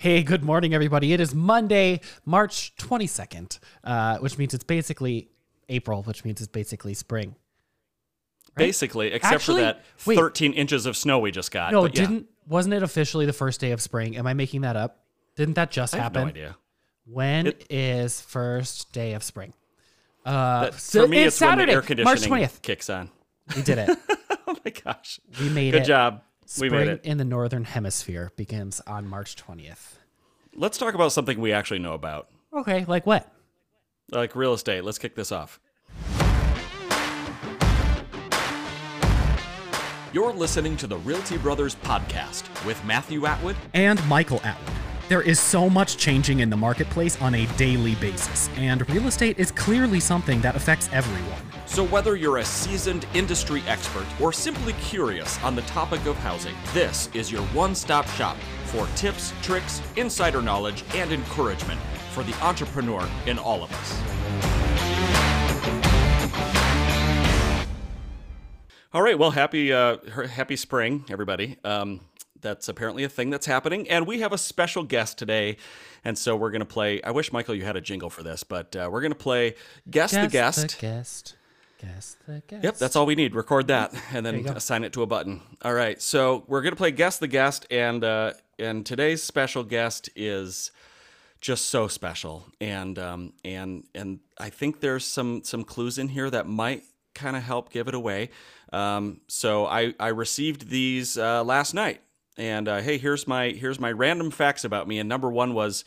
Hey, good morning, everybody. It is Monday, March 22nd, uh, which means it's basically April, which means it's basically spring. Basically, except Actually, for that wait. 13 inches of snow we just got. No, yeah, didn't wasn't it officially the first day of spring? Am I making that up? Didn't that just I have happen? no idea. When It- is first day of spring? Uh, so for me, it's, Saturday, when the air March conditioning 20th. kicks on. We did it. oh my gosh. We made Good it. Good job. We Spring in the northern hemisphere begins on March 20th. Let's talk about something we actually know about, Okay, like what? like real estate. Let's kick this off. You're listening to the Realty Brothers podcast with Matthew Atwood and Michael Atwood. There is so much changing in the marketplace on a daily basis, and real estate is clearly something that affects everyone. So, whether you're a seasoned industry expert or simply curious on the topic of housing, this is your one stop shop for tips, tricks, insider knowledge, and encouragement for the entrepreneur in all of us. All right. Well, happy uh, happy spring, everybody. Um, that's apparently a thing that's happening, and we have a special guest today, and so we're gonna play. I wish Michael you had a jingle for this, but uh, we're gonna play guess, the guest. The guest. Guess the guest. Yep, that's all we need. Record that and then assign it to a button. All right, so we're gonna play guess the guest, and uh, and today's special guest is just so special, and um, and and I think there's some some clues in here that might kind of help give it away. Um, so I I received these uh, last night, and uh, hey, here's my here's my random facts about me, and number one was.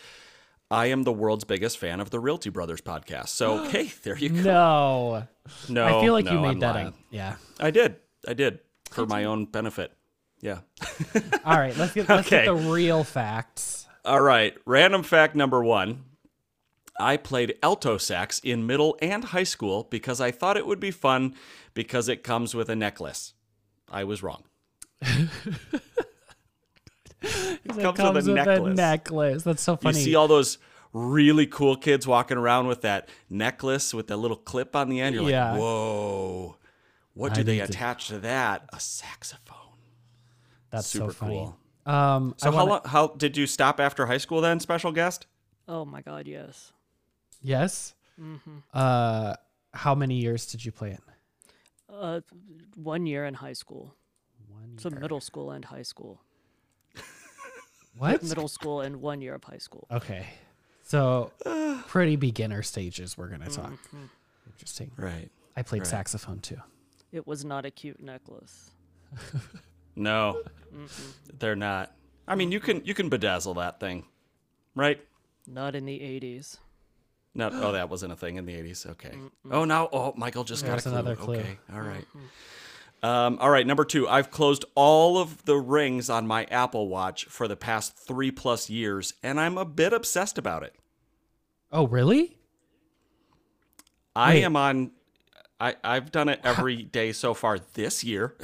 I am the world's biggest fan of the Realty Brothers podcast. So, hey, there you go. No. No, I feel like no, you made I'm that lying. up. Yeah. I did. I did for my own benefit. Yeah. All right, let's get let's get Okay. the real facts. All right. Random fact number one. I played alto sax in middle and high school because I thought it would be fun because it comes with a necklace. I was wrong. It comes with a necklace. necklace. That's so funny. You see all those really cool kids walking around with that necklace with that little clip on the end. You're Yeah. like, whoa. What I do they need to- attach to that? A saxophone. That's super so funny. cool. Um, So I how wanna- long, how did you stop after high school then, special guest? Oh my god, yes. Yes. hmm Uh, how many years did you play it? Uh, one year in high school. One So middle school and high school. What? Middle school and one year of high school. Okay. So pretty beginner stages. We're gonna talk. Mhm. Interesting. Right. I played Right. saxophone too. It was not a cute necklace. No, Mm-mm. they're not. I mean, you can you can bedazzle that thing, right? Not in the 80s. No, oh, that wasn't a thing in the '80s. Okay. Oh, now, oh, Michael just There's got a clue. another clue. Okay. All right. Um, all right. Number two. I've closed all of the rings on my Apple Watch for the past three plus years, and I'm a bit obsessed about it. Oh, really? I Wait. am on. I I've done it every day so far this year.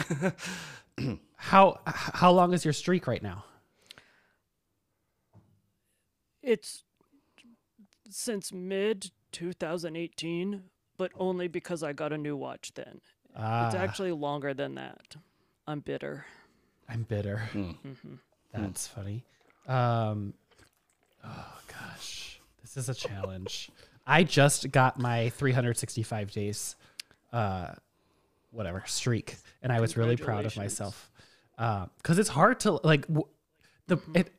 How how long is your streak right now? It's since mid 2018, but only because I got a new watch then. Ah, It's actually longer than that. I'm bitter. I'm bitter. Hmm. hmm That's funny. Um, oh gosh, this is a challenge. I just got my 365 days, uh, whatever streak, and I was really proud of myself. Because it's hard to like w- the it.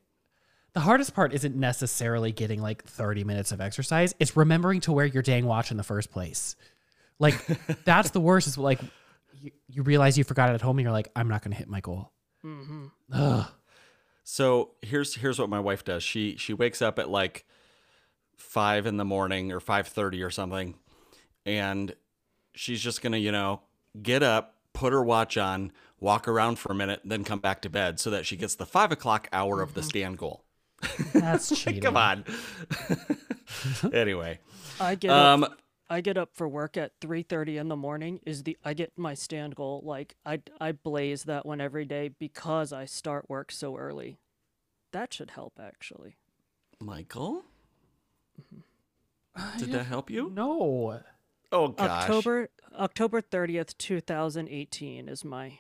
The hardest part isn't necessarily getting like 30 minutes of exercise. It's remembering to wear your dang watch in the first place. Like that's the worst. Is like you, you realize you forgot it at home, and you're like, I'm not going to hit my goal. hmm Ugh. So here's here's what my wife does. She she wakes up at like five in the morning or five thirty or something, and she's just gonna you know get up, put her watch on, walk around for a minute, then come back to bed so that she gets the five o'clock hour of the stand goal. That's cheating. Come on. anyway, I get um, up, I get up for work at 3:30 in the morning is the I get my stand goal like I I blaze that one every day because I start work so early. That should help actually. Michael, I did have- that help you? No. Oh gosh. October October 30th, 2018 is my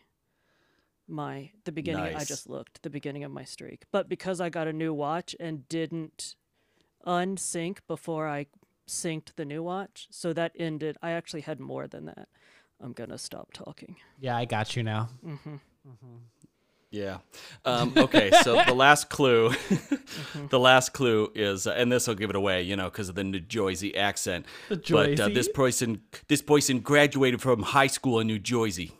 my the beginning. I just looked the beginning of my streak, but because I got a new watch and didn't unsync before I synced the new watch, so that ended. I actually had more than that. I'm gonna stop talking. Yeah, I got you now. Yeah. Um, okay. So the last clue, the last clue is, uh, and this will give it away, you know, because of the New Jersey accent. The But uh, this person, this person graduated from high school in New Jersey.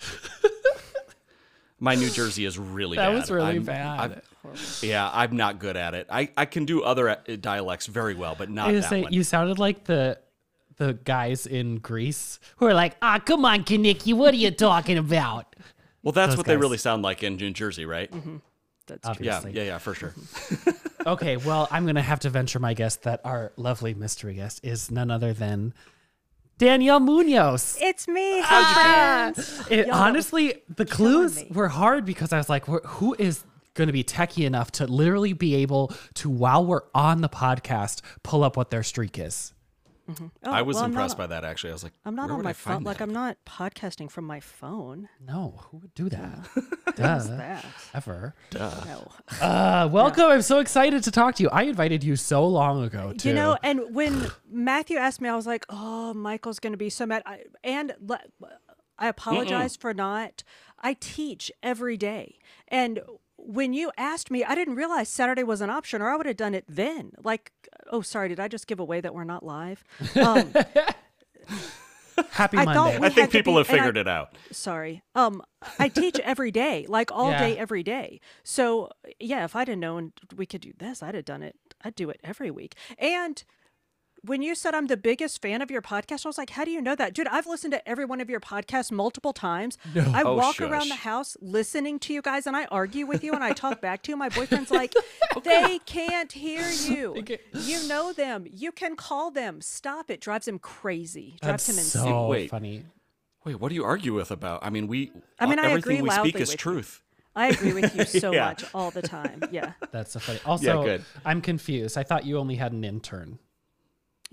My New Jersey is really bad. That bad. was really I'm- bad. I'm- yeah, I'm not good at it. I, I can do other uh, dialects very well, but not that say one. you sounded like the the guys in Grease who are like, ah, come on, Kenickie, what are you talking about? well, that's those what they really sound like in New Jersey, right? That's true. Yeah, yeah, yeah, for sure. Okay, well, I'm gonna have to venture my guess that our lovely mystery guest is none other than Danielle Munoz. It's me. It, that was honestly, the clues me. were hard because I was like, who is going to be techie enough to literally be able to, while we're on the podcast, pull up what their streak is? Oh, I was well, impressed not, by that, actually. I was like, I'm not on my phone. Like? I'm not podcasting from my phone. No, who would do that? What's Duh, that? ever. No. Uh, welcome. I'm so excited to talk to you. I invited you so long ago, too. You know, and when Matthew asked me, I was like, "Oh, Michael's going to be so mad." I, and le- I apologize for not. I teach every day, and when you asked me, I didn't realize Saturday was an option, or I would have done it then. Like, oh, sorry, did I just give away that we're not live? Um, Happy I Monday. I think people be- have and I- figured it out. sorry. Um, I teach every day, like all Yeah. day, every day. So yeah, if I'd have known we could do this, I'd have done it. I'd do it every week. And when you said I'm the biggest fan of your podcast, I was like, how do you know that? Dude, I've listened to every one of your podcasts multiple times. I Oh, walk around the house listening to you guys and I argue with you and I talk back to you. My boyfriend's like, they can't hear you. You know them. You can call them. Stop it. Drives him crazy. Drives That's him insane. so Wait. funny. Wait, what do you argue with about? I mean, we. I mean, I everything agree we speak is with you. I agree with you so Yeah. much all the time. Yeah. That's so funny. Also, good. I'm confused. I thought you only had an intern.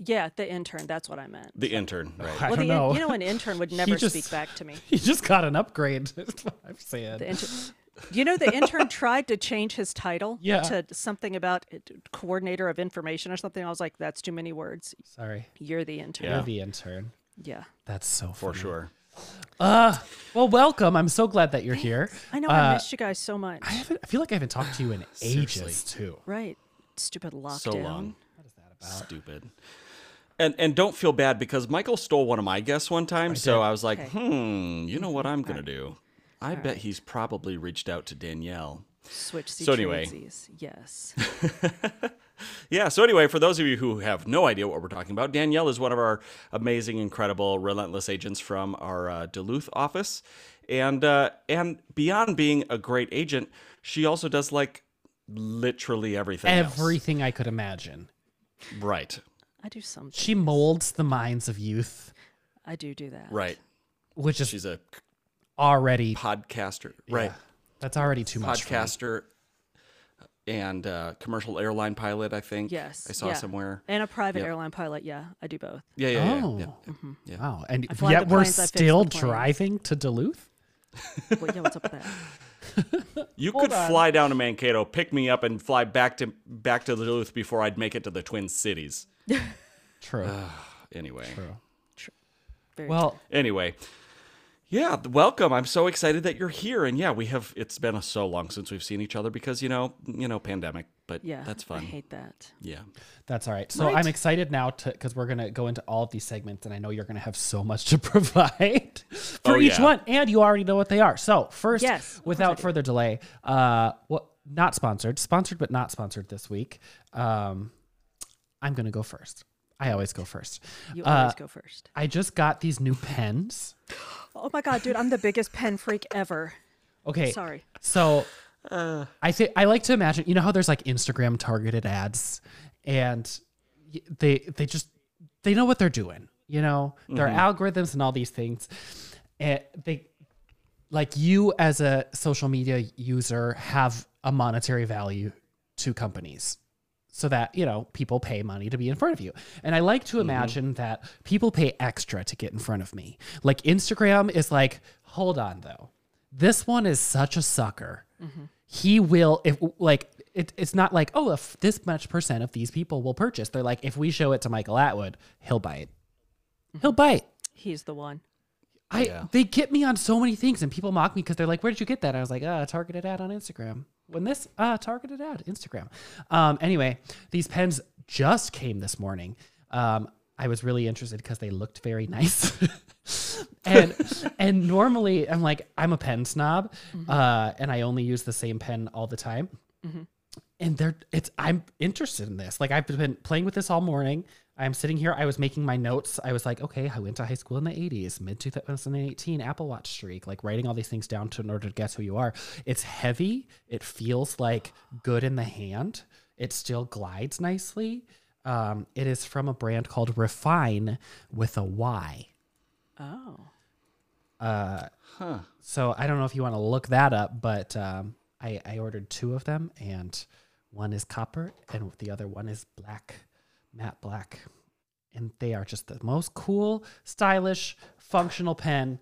Yeah, the intern. That's what I meant. The intern, right? I well, don't the, know. you know, an intern would never just- speak back to me. He just got an upgrade. I'm saying. The intern. You know, the intern tried to change his title Yeah. to something about coordinator of information or something. I was like, that's too many words. Sorry. You're the intern. You're the intern. Yeah. That's so For sure. Uh, well, welcome. I'm so glad that you're here. I know I Uh, missed you guys so much. I haven't. I feel like I haven't talked to you in ages too. right. Stupid lockdown. So long. What is that about? Stupid. And and don't feel bad because Michael stole one of my guests one time. so I was like, Okay. hmm, you know what I'm gonna do? I bet he's probably reached out to Danielle. Switch So anyway. tradesies. Yes. Yeah. So anyway, for those of you who have no idea what we're talking about, Danielle is one of our amazing, incredible, relentless agents from our uh, Duluth office, and uh, and beyond being a great agent, she also does like literally everything. else. Everything I could imagine. Right. I do something. She molds the minds of youth, I do do that. Right. which is She's a already podcaster. Right. that's already too much. for me. podcaster and uh, commercial airline pilot. I think. Yes. I saw yeah. somewhere. And a private Yep. airline pilot. Yeah, I do both. Yeah, yeah, yeah, Oh. yeah, yeah. yeah. Wow, and fly yet the we're planes, I fix the still planes. driving to Duluth. Well, yeah, what's up with that? You could fly down to Mankato, pick me up, and fly back to back to Duluth before I'd make it to the Twin Cities. True. Anyway. Very well, Anyway. Yeah, welcome. I'm so excited that you're here. And yeah, we have it's been so long since we've seen each other because, you know, you know, pandemic, but Yeah, that's fun. I hate that. Yeah. that's all right. So Right. I'm excited now to because we're gonna go into all of these segments, and I know you're gonna have so much to provide for Oh, each yeah. one, and you already know what they are. So first, Yes, of course I without further delay, uh, what not sponsored, sponsored but not sponsored this week. Um, I'm gonna go first. I always go first. You Uh, always go first. I just got these new pens. Oh my god, dude, I'm the biggest pen freak ever. Okay. Sorry. So uh. I think I like to imagine, you know how there's like Instagram targeted ads and they they just they know what they're doing, you know? Their mm-hmm. algorithms and all these things. And they like you as a social media user have a monetary value to companies so that you know people pay money to be in front of you and i like to mm-hmm. imagine that people pay extra to get in front of me like instagram is like hold on though This one is such a sucker. Mm-hmm. He will if like it, it's not like oh if this much percent of these people will purchase. They're like if we show it to Michael Atwood, he'll buy it. Mm-hmm. He'll buy it. He's the one. I Yeah. they get me on so many things and people mock me because they're like, "Where did you get that?" I was like, "Uh, targeted ad on Instagram." When this uh targeted ad Instagram. Um, anyway, these pens just came this morning. Um, I was really interested because they looked very nice. and and normally I'm like I'm a pen snob, uh, and I only use the same pen all the time and they're it's i'm interested in this like i've been playing with this all morning i'm sitting here i was making my notes. I was like okay i went to high school in the 80s mid 2018 apple watch streak like writing all these things down to in order to guess who you are. It's heavy. It feels like good in the hand. It still glides nicely. Um, it is from a brand called refine with a y. Oh. Huh. So I don't know if you want to look that up, but um, I, I ordered two of them, and one is copper, and the other one is black, matte black, and they are just the most cool, stylish, functional pen.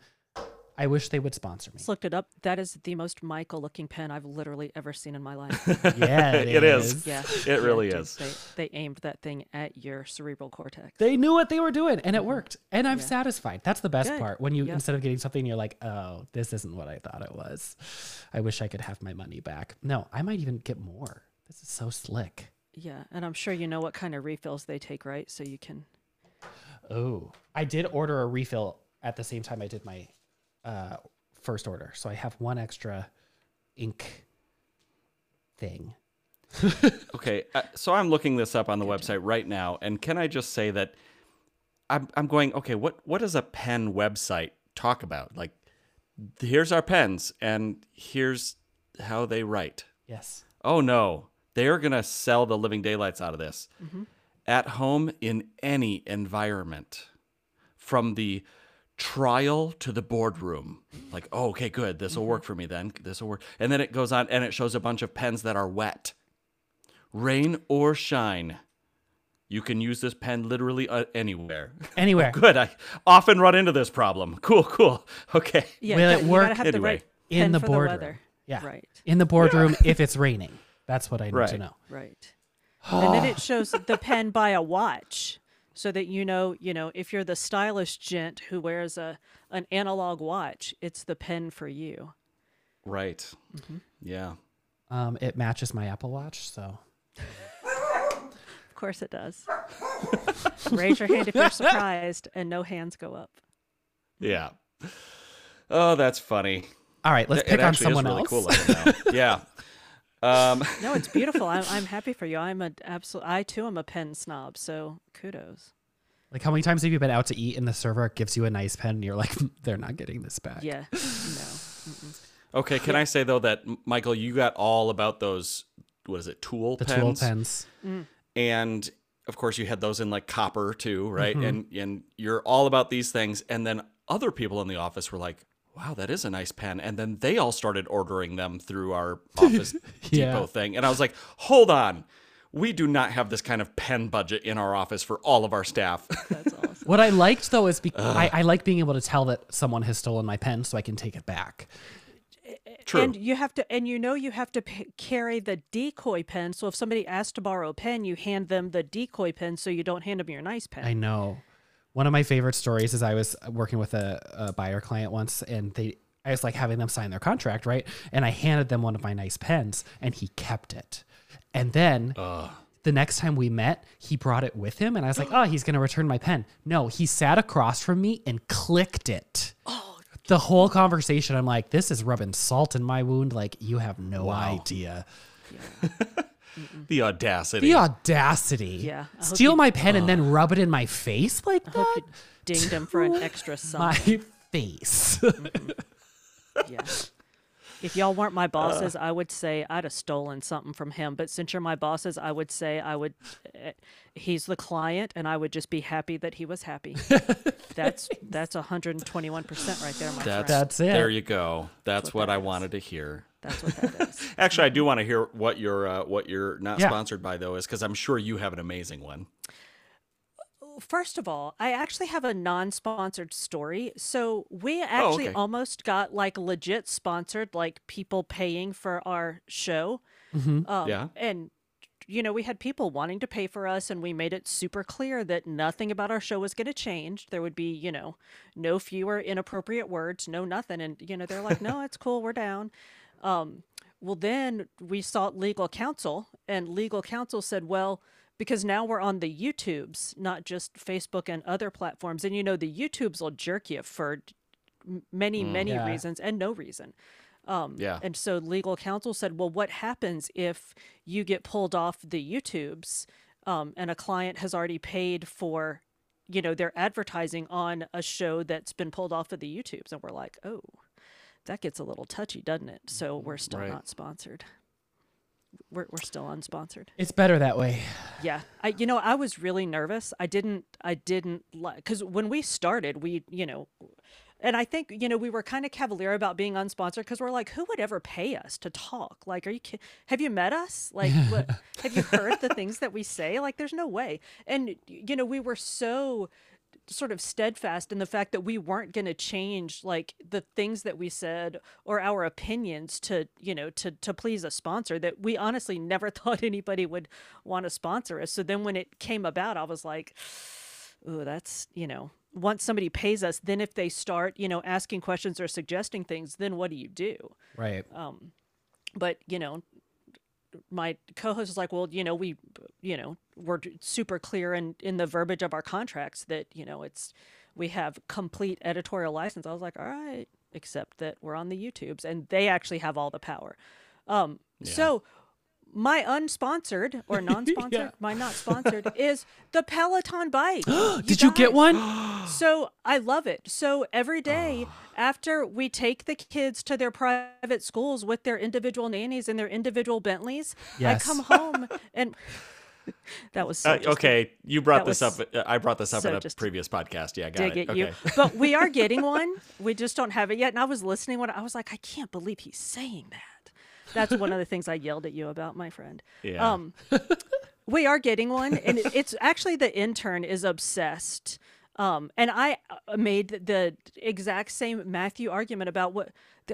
I wish they would sponsor me. Just looked it up. That is the most Michael looking pen I've literally ever seen in my life. Yeah, It is. Yeah. It really dude, is. They, they aimed that thing at your cerebral cortex. They knew what they were doing, and it mm-hmm. worked. And I'm Yeah. satisfied. That's the best Good. part. When you Yeah. instead of getting something, you're like, "Oh, this isn't what I thought it was." I wish I could have my money back. No, I might even get more. This is so slick. Yeah. And I'm sure you know what kind of refills they take, right? So you can. Oh, I did order a refill at the same time I did my uh, first order, so I have one extra ink thing. Okay, uh, so I'm looking this up on the website right now, and can I just say that I'm I'm going okay. What what does a pen website talk about? Like, here's our pens, and here's how they write. Yes. Oh no, they are gonna sell the living daylights out of this. At home in any environment, from the trial to the boardroom. Like, oh, okay, good. This will work for me then. This will work. And then it goes on and it shows a bunch of pens that are wet. Rain or shine. You can use this pen literally uh, anywhere. Anywhere. Good. I often run into this problem. Cool, cool. Okay. Yeah. Will it work anyway? the right in the boardroom. weather. Yeah. Right. In the boardroom if it's raining. That's what I need Right. to know. Right. and then it shows the pen by a watch so that you know, you know, if you're the stylish gent who wears a an analog watch, it's the pen for you. Right. Yeah. Um, it matches my Apple Watch, so Of course it does. Raise your hand if you're surprised and no hands go up. Yeah. Oh, that's funny. all right, let's It pick on actually is someone really else. cool looking now. yeah. Um, No, it's beautiful. I'm I'm happy for you. I'm a absolute I too am a pen snob, so kudos. Like how many times have you been out to eat and the server gives you a nice pen and you're like, they're not getting this back. Yeah. No. okay, can I say though that Michael, you got all about those? What is it? TUL The pens. TUL pens. and of course you had those in like copper too, right? Mm-hmm. And and you're all about these things. And then other people in the office were like, "Wow, that is a nice pen." And then they all started ordering them through our Office Yeah. Depot thing, and I was like, "Hold on." We do not have this kind of pen budget in our office for all of our staff. That's awesome. What I liked though is be- I, I like being able to tell that someone has stolen my pen so I can take it back. True. And you have to, and you know, you have to p- carry the decoy pen. So if somebody asks to borrow a pen, you hand them the decoy pen, so you don't hand them your nice pen. I know. One of my favorite stories is I was working with a, a buyer client once, and they I was like having them sign their contract, right? And I handed them one of my nice pens, and he kept it. And then the next time we met, he brought it with him, and I was like, "Oh, he's gonna return my pen." No, he sat across from me and clicked it. Oh. The whole conversation, I'm like, "This is rubbing salt in my wound." Like you have no idea. The audacity. The audacity. Yeah, I hope Steal you- my pen and then rub it in my face like I hope that. you dinged him for an extra sum. my face. Yeah. If y'all weren't my bosses, I would say I'd have stolen something from him. But since you're my bosses, I would say I would. Uh, he's the client, and I would just be happy that he was happy. that's that's 121 percent right there, my That's friend. That's it. There you go. That's what what, that I is. wanted to hear. That's what that is. Actually, I do want to hear what your uh, what you're not Yeah. sponsored by though is because I'm sure you have an amazing one. First of all, I actually have a non-sponsored story. So we actually okay. almost got like legit sponsored, like people paying for our show. Um, Yeah. And you know, we had people wanting to pay for us, and we made it super clear that nothing about our show was going to change. There would be, you know, no fewer inappropriate words, no nothing. And you know, they're like, "No, it's cool, we're down." Um, well, then we sought legal counsel, and legal counsel said, "Well." Because now we're on the YouTubes, not just Facebook and other platforms. And you know, the YouTubes will jerk you for m- many, many Yeah. reasons and no reason. Um, Yeah. And so legal counsel said, well, what happens if you get pulled off the YouTubes um, and a client has already paid for, you know, their advertising on a show that's been pulled off of the YouTubes? And we're like, oh, that gets a little touchy, doesn't it? So we're still Right. not sponsored. We're, we're still unsponsored. It's better that way. Yeah. I you know, I was really nervous. I didn't I didn't like cuz when we started, we, you know, and I think, you know, we were kind of cavalier about being unsponsored cuz we're like who would ever pay us to talk? Like are you have you met us? Like what have you heard the things that we say? Like there's no way. And you know, we were so sort of steadfast in the fact that we weren't going to change like the things that we said or our opinions to you know to to please a sponsor that we honestly never thought anybody would want to sponsor us so then when it came about i was like oh that's you know once somebody pays us then if they start you know asking questions or suggesting things then what do you do Right. Um, but you know my co-host was like well you know we you know we're super clear in in the verbiage of our contracts that you know it's we have complete editorial license. I was like all right except that we're on the youtubes and they actually have all the power. Um so my unsponsored or non-sponsored my not sponsored is the peloton bike Did you get one? So I love it. So every day after we take the kids to their private schools with their individual nannies and their individual Bentleys, Yes. I come home and that was so Uh, just okay, you brought that this up. uh, I brought this up so in a previous podcast. Yeah, got dig it. at you. But we are getting one. We just don't have it yet. And I was listening when I was like, I can't believe he's saying that. That's one of the things I yelled at you about, my friend. Yeah. Um, we are getting one, and it- it's actually the intern is obsessed. Um, and I uh, made the exact same Matthew argument about what,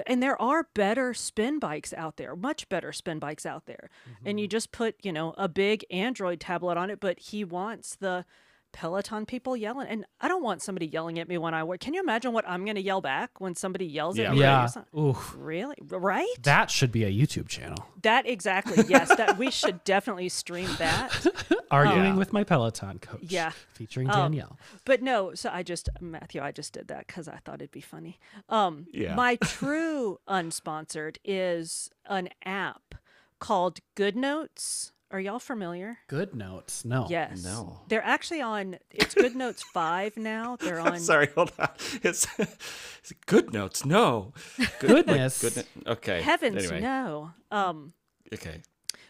and there are better spin bikes out there, much better spin bikes out there. And you just put, you know, a big Android tablet on it, but he wants the Peloton people yelling. And I don't want somebody yelling at me when I work. Can you imagine what I'm going to yell back when somebody yells Yeah, at me? or Yeah. something? Oof. Really? Right? That should be a YouTube channel. That exactly. Yes, that we should definitely stream that. Arguing Yeah. with my Peloton coach. Yeah. Featuring Um, Danielle. But no, so I just Matthew, I just did that because I thought it'd be funny. Um, Yeah. My true unsponsored is an app called Good Notes. Are y'all familiar? Good notes. No. Yes. No. They're actually on. It's Good Notes five now. They're on. Sorry, hold on. It's, it's good notes. No. Good, Goodness. Good, okay. Heavens Anyway. no. Um. Okay.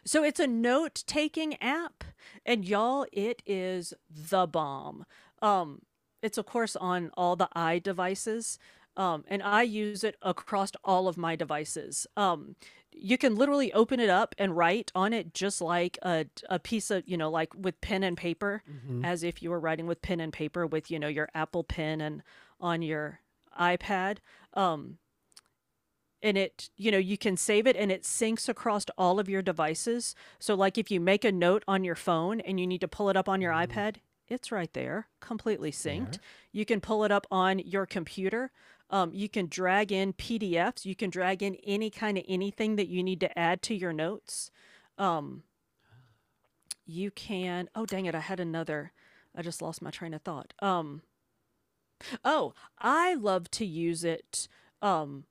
So it's a note taking app, and y'all, it is the bomb. Um, it's of course on all the i devices, um, and I use it across all of my devices. Um, you can literally open it up and write on it just like a, a piece of you know like with pen and paper as if you were writing with pen and paper with you know your apple pen and on your ipad. Um and it you know you can save it and it syncs across all of your devices. So like if you make a note on your phone and you need to pull it up on your ipad it's right there completely synced. You can pull it up on your computer um, you can drag in pdfs you can drag in any kind of anything that you need to add to your notes. Um, you can oh dang it i had another i just lost my train of thought. Um, oh i love to use it um,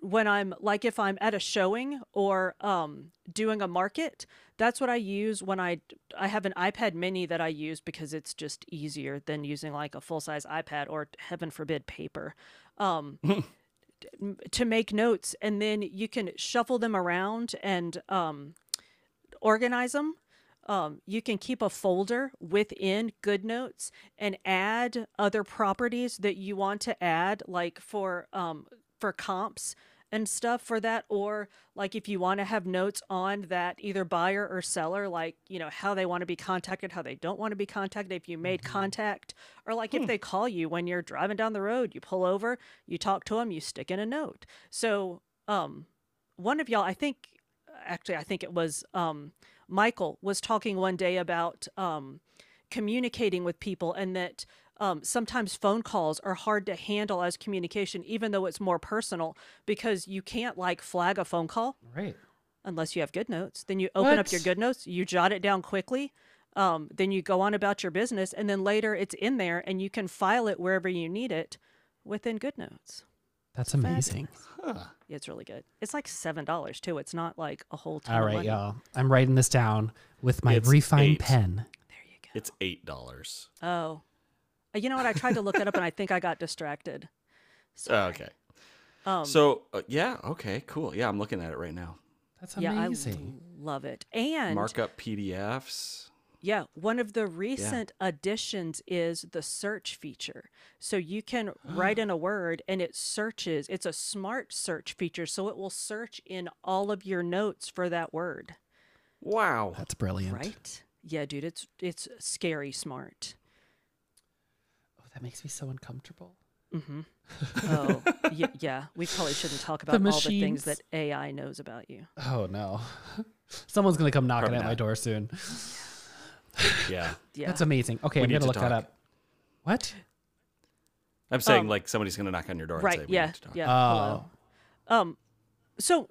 when I'm like if I'm at a showing or um doing a market, that's what I use when I I have an iPad mini that I use because it's just easier than using like a full-size iPad or heaven forbid paper. Um to make notes and then you can shuffle them around and um organize them. Um, you can keep a folder within Good Notes and add other properties that you want to add, like for um, for comps. And stuff for that or like if you want to have notes on that either buyer or seller like you know how they want to be contacted how they don't want to be contacted if you made contact or like if they call you when you're driving down the road you pull over you talk to them you stick in a note. So um one of y'all i think actually i think it was um michael was talking one day about um communicating with people and that um, sometimes phone calls are hard to handle as communication, even though it's more personal, because you can't like flag a phone call Right. unless you have good notes. Then you open up your What? good notes, you jot it down quickly, um, then you go on about your business, and then later it's in there and you can file it wherever you need it within good notes. That's amazing. Yeah, it's really good. It's like seven dollars too. It's not like a whole ton All of money. y'all. I'm writing this down with my It's refined eight. pen. There you go. It's eight dollars. Oh, you know what? I tried to look it up and I think I got distracted. so okay. Um, So uh, yeah, okay, cool. Yeah, I'm looking at it right now. That's yeah, amazing. I love it. And Markup PDFs. Yeah, one of the recent additions is the search feature. So you can write in a word and it searches. It's a smart search feature, so it will search in all of your notes for that word. Wow. That's brilliant. Right? Yeah, dude, it's it's scary smart. Oh, that makes me so uncomfortable. Mm-hmm. oh, yeah, yeah. We probably shouldn't talk about all the things that AI knows about you. Oh no. Someone's gonna come knocking Probably at my door soon. Yeah. Yeah. That's amazing. Okay, We I'm need gonna to look that talk. up. What? I'm saying Um, like somebody's gonna knock on your door and right. say we Yeah. need to talk. Yeah. Oh, hello. Um so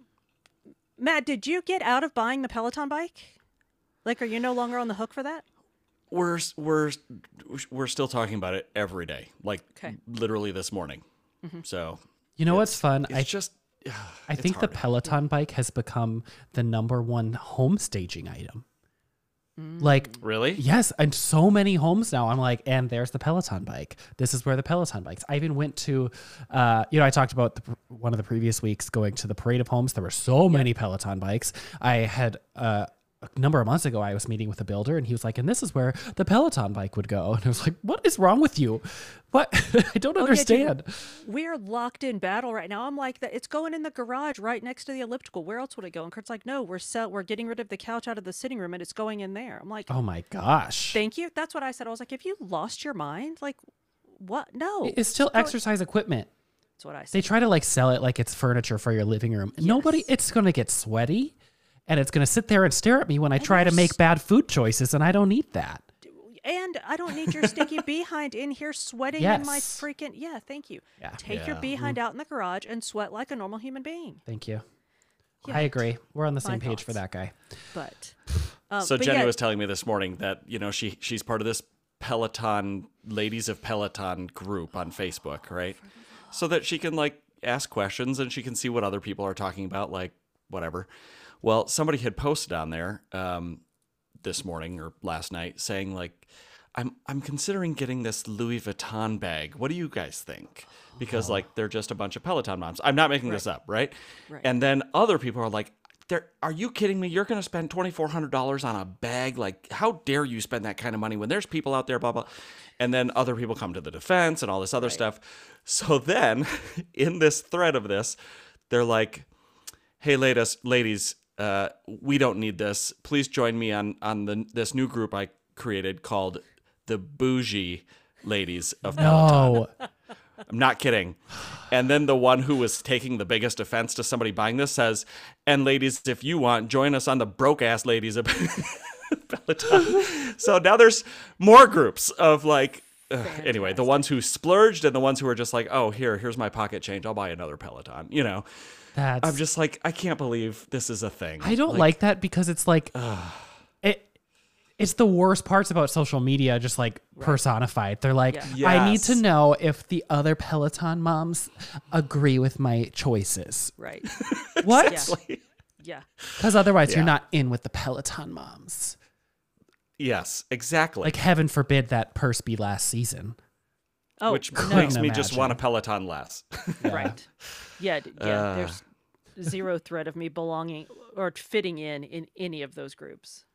Matt, did you get out of buying the Peloton bike? Like are you no longer on the hook for that? We're we're we're still talking about it every day, like Okay. literally this morning. Mm-hmm. So you know what's fun? it's I just. I it's think the. Peloton bike has become the number one home staging item. Like Really? Yes, and so many homes now. I'm like, and there's the Peloton bike. This is where the Peloton bikes. I even went to, uh, you know, I talked about the, one of the previous weeks going to the parade of homes. There were so many Peloton bikes. I had uh, a number of months ago. I was meeting with a builder, and he was like, and this is where the Peloton bike would go. And I was like, what is wrong with you? What? I don't Oh, yeah, dude. understand. We're locked in battle right now. I'm like that. It's going in the garage right next to the elliptical. Where else would it go? And Kurt's like, no, we're sell- we're getting rid of the couch out of the sitting room, and it's going in there. I'm like, oh my gosh. thank you. That's what I said. I was like, have you lost your mind? Like, what? No, it's still exercise equipment. That's what I They said. try to like sell it like it's furniture for your living room. Nobody, it's going to get sweaty and it's going to sit there and stare at me when I try to make bad food choices, and I don't need that. And I don't need your stinky behind in here sweating in my Yes. freaking. Yeah, thank you. Yeah. Take your Yeah. behind out in the garage and sweat like a normal human being. Thank you. Yeah. I agree. We're on the My same page for that guy. But um, so but Jenny yeah, was telling me this morning that you know she she's part of this Peloton Ladies of Peloton group on Facebook, right? So that she can like ask questions and she can see what other people are talking about, like whatever. Well, somebody had posted on there um, this morning or last night saying like, "I'm I'm considering getting this Louis Vuitton bag. What do you guys think?" Because like they're just a bunch of Peloton moms. I'm not making this up, right? Right. And then other people are like, there, are you kidding me? You're going to spend $2,400 on a bag? Like, how dare you spend that kind of money when there's people out there, blah, blah. And then other people come to the defense and all this other stuff. So then, in this thread of this, they're like, hey, ladies, ladies, uh, we don't need this. Please join me on, on the, this new group I created called the Bougie Ladies of Peloton. Oh, I'm not kidding. And then the one who was taking the biggest offense to somebody buying this says, "And ladies, if you want, join us on the broke ass ladies of Peloton." so now there's more groups of like. ugh, anyway, the ones who splurged and the ones who are just like, "Oh, here, here's my pocket change. I'll buy another Peloton." You know, that's. I'm just like, I can't believe this is a thing. I don't like, that because it's like, it. It's the worst parts about social media, just like personified. They're like, Yeah. I need to know if the other Peloton moms agree with my choices. right. What? Yeah. Yeah. Because otherwise, Yeah. you're not in with the Peloton moms. Yes, exactly. Like, heaven forbid that purse be last season. Oh, which no. makes me just want a Peloton less. Right. Yeah. d- Yeah. Uh. there's zero threat of me belonging or fitting in in any of those groups.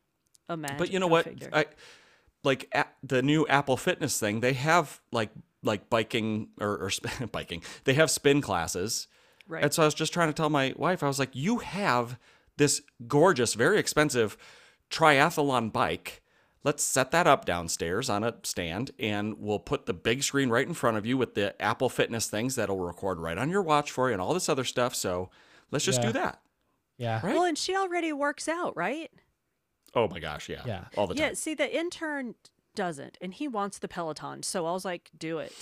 Imagine. But you know what? figure. I like the new Apple Fitness thing. They have like like biking or, or biking. They have spin classes, Right. And so I was just trying to tell my wife, I was like, you have this gorgeous, very expensive triathlon bike. Let's set that up downstairs on a stand and we'll put the big screen right in front of you with the Apple Fitness things that'll record right on your watch for you and all this other stuff. So let's just Yeah. do that. Yeah. Right? Well, and she already works out, right? Oh my gosh, yeah. Yeah. All the time. Yeah, see, the intern doesn't, and he wants the Peloton. So I was like, do it.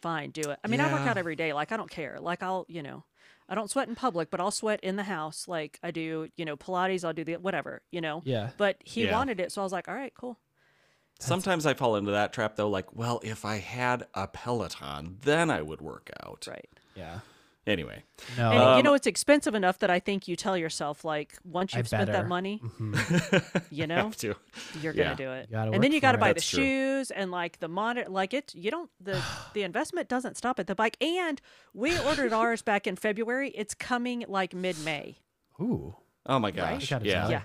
Fine, do it. I mean, I work out every day. Like, I don't care. Like, I'll, you know, I don't sweat in public, but I'll sweat in the house. Like, I do, you know, Pilates, I'll do the whatever, you know? Yeah. But he Yeah. wanted it. So I was like, all right, cool. Sometimes I fall into that trap though, like, well, if I had a Peloton, then I would work out. Right. Yeah. Anyway. No. And Um, you know, it's expensive enough that I think you tell yourself, like, once you've spent better. that money, you know, to. you're Yeah. gonna do it. And then you got to for it. buy That's the true. shoes and like the monitor. Like it, you don't the the investment doesn't stop at the bike. And we ordered ours back in February. It's coming like mid May. Ooh. Oh my gosh. gotta Yeah. Yeah.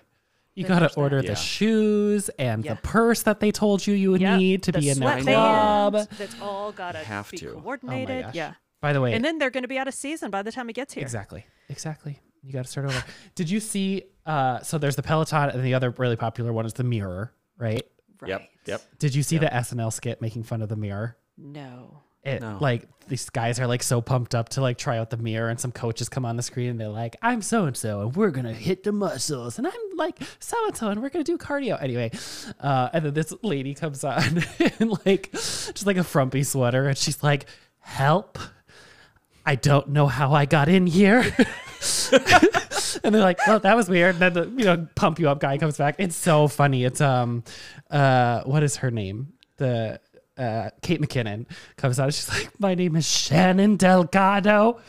You gotta that. order Yeah. the shoes and Yeah. the purse that they told you you would Yep, need to the be in that sweatbands, club. That's all gotta Have be to. Oh my coordinated. gosh. yeah. By the way, And then they're going to be out of season by the time it gets here. exactly, exactly. You got to start over. Did you see? Uh, so there's the Peloton, and the other really popular one is the Mirror, right? Right. Yep. Yep. Did you see the SNL skit making fun of the Mirror? No. It No. like these guys are like so pumped up to like try out the mirror, and some coaches come on the screen and they're like, "I'm so and so, and we're gonna hit the muscles," and I'm like so and so, and we're gonna do cardio anyway. Uh, and then this lady comes on and like just like a frumpy sweater, and she's like, "Help! I don't know how I got in here." and they're like, "Oh, that was weird." And then the you know pump you up guy comes back. It's so funny. It's um, uh, what is her name? The uh, Kate McKinnon comes out. and She's like, "My name is Shannon Delgado.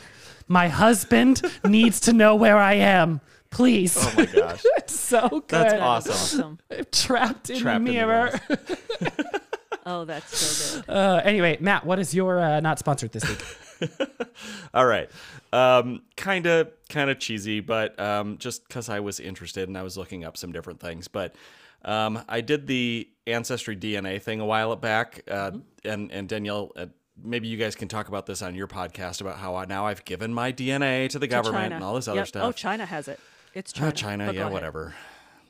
My husband needs to know where I am, please." Oh my gosh. it's so good. That's That is awesome. awesome. Trapped in Trapped in the the mirror. Oh, that's so good. uh, anyway, Matt, what is your uh, not sponsored this week? All right. Um, kind of, kind of cheesy, but um, just because I was interested and I was looking up some different things. But um, I did the ancestry DNA thing a while back, uh, and and Danielle, uh, maybe you guys can talk about this on your podcast about how I, now I've given my DNA to the To government China. and all this other Yep. stuff. Oh, China has it. It's Oh, China. China, yeah, whatever.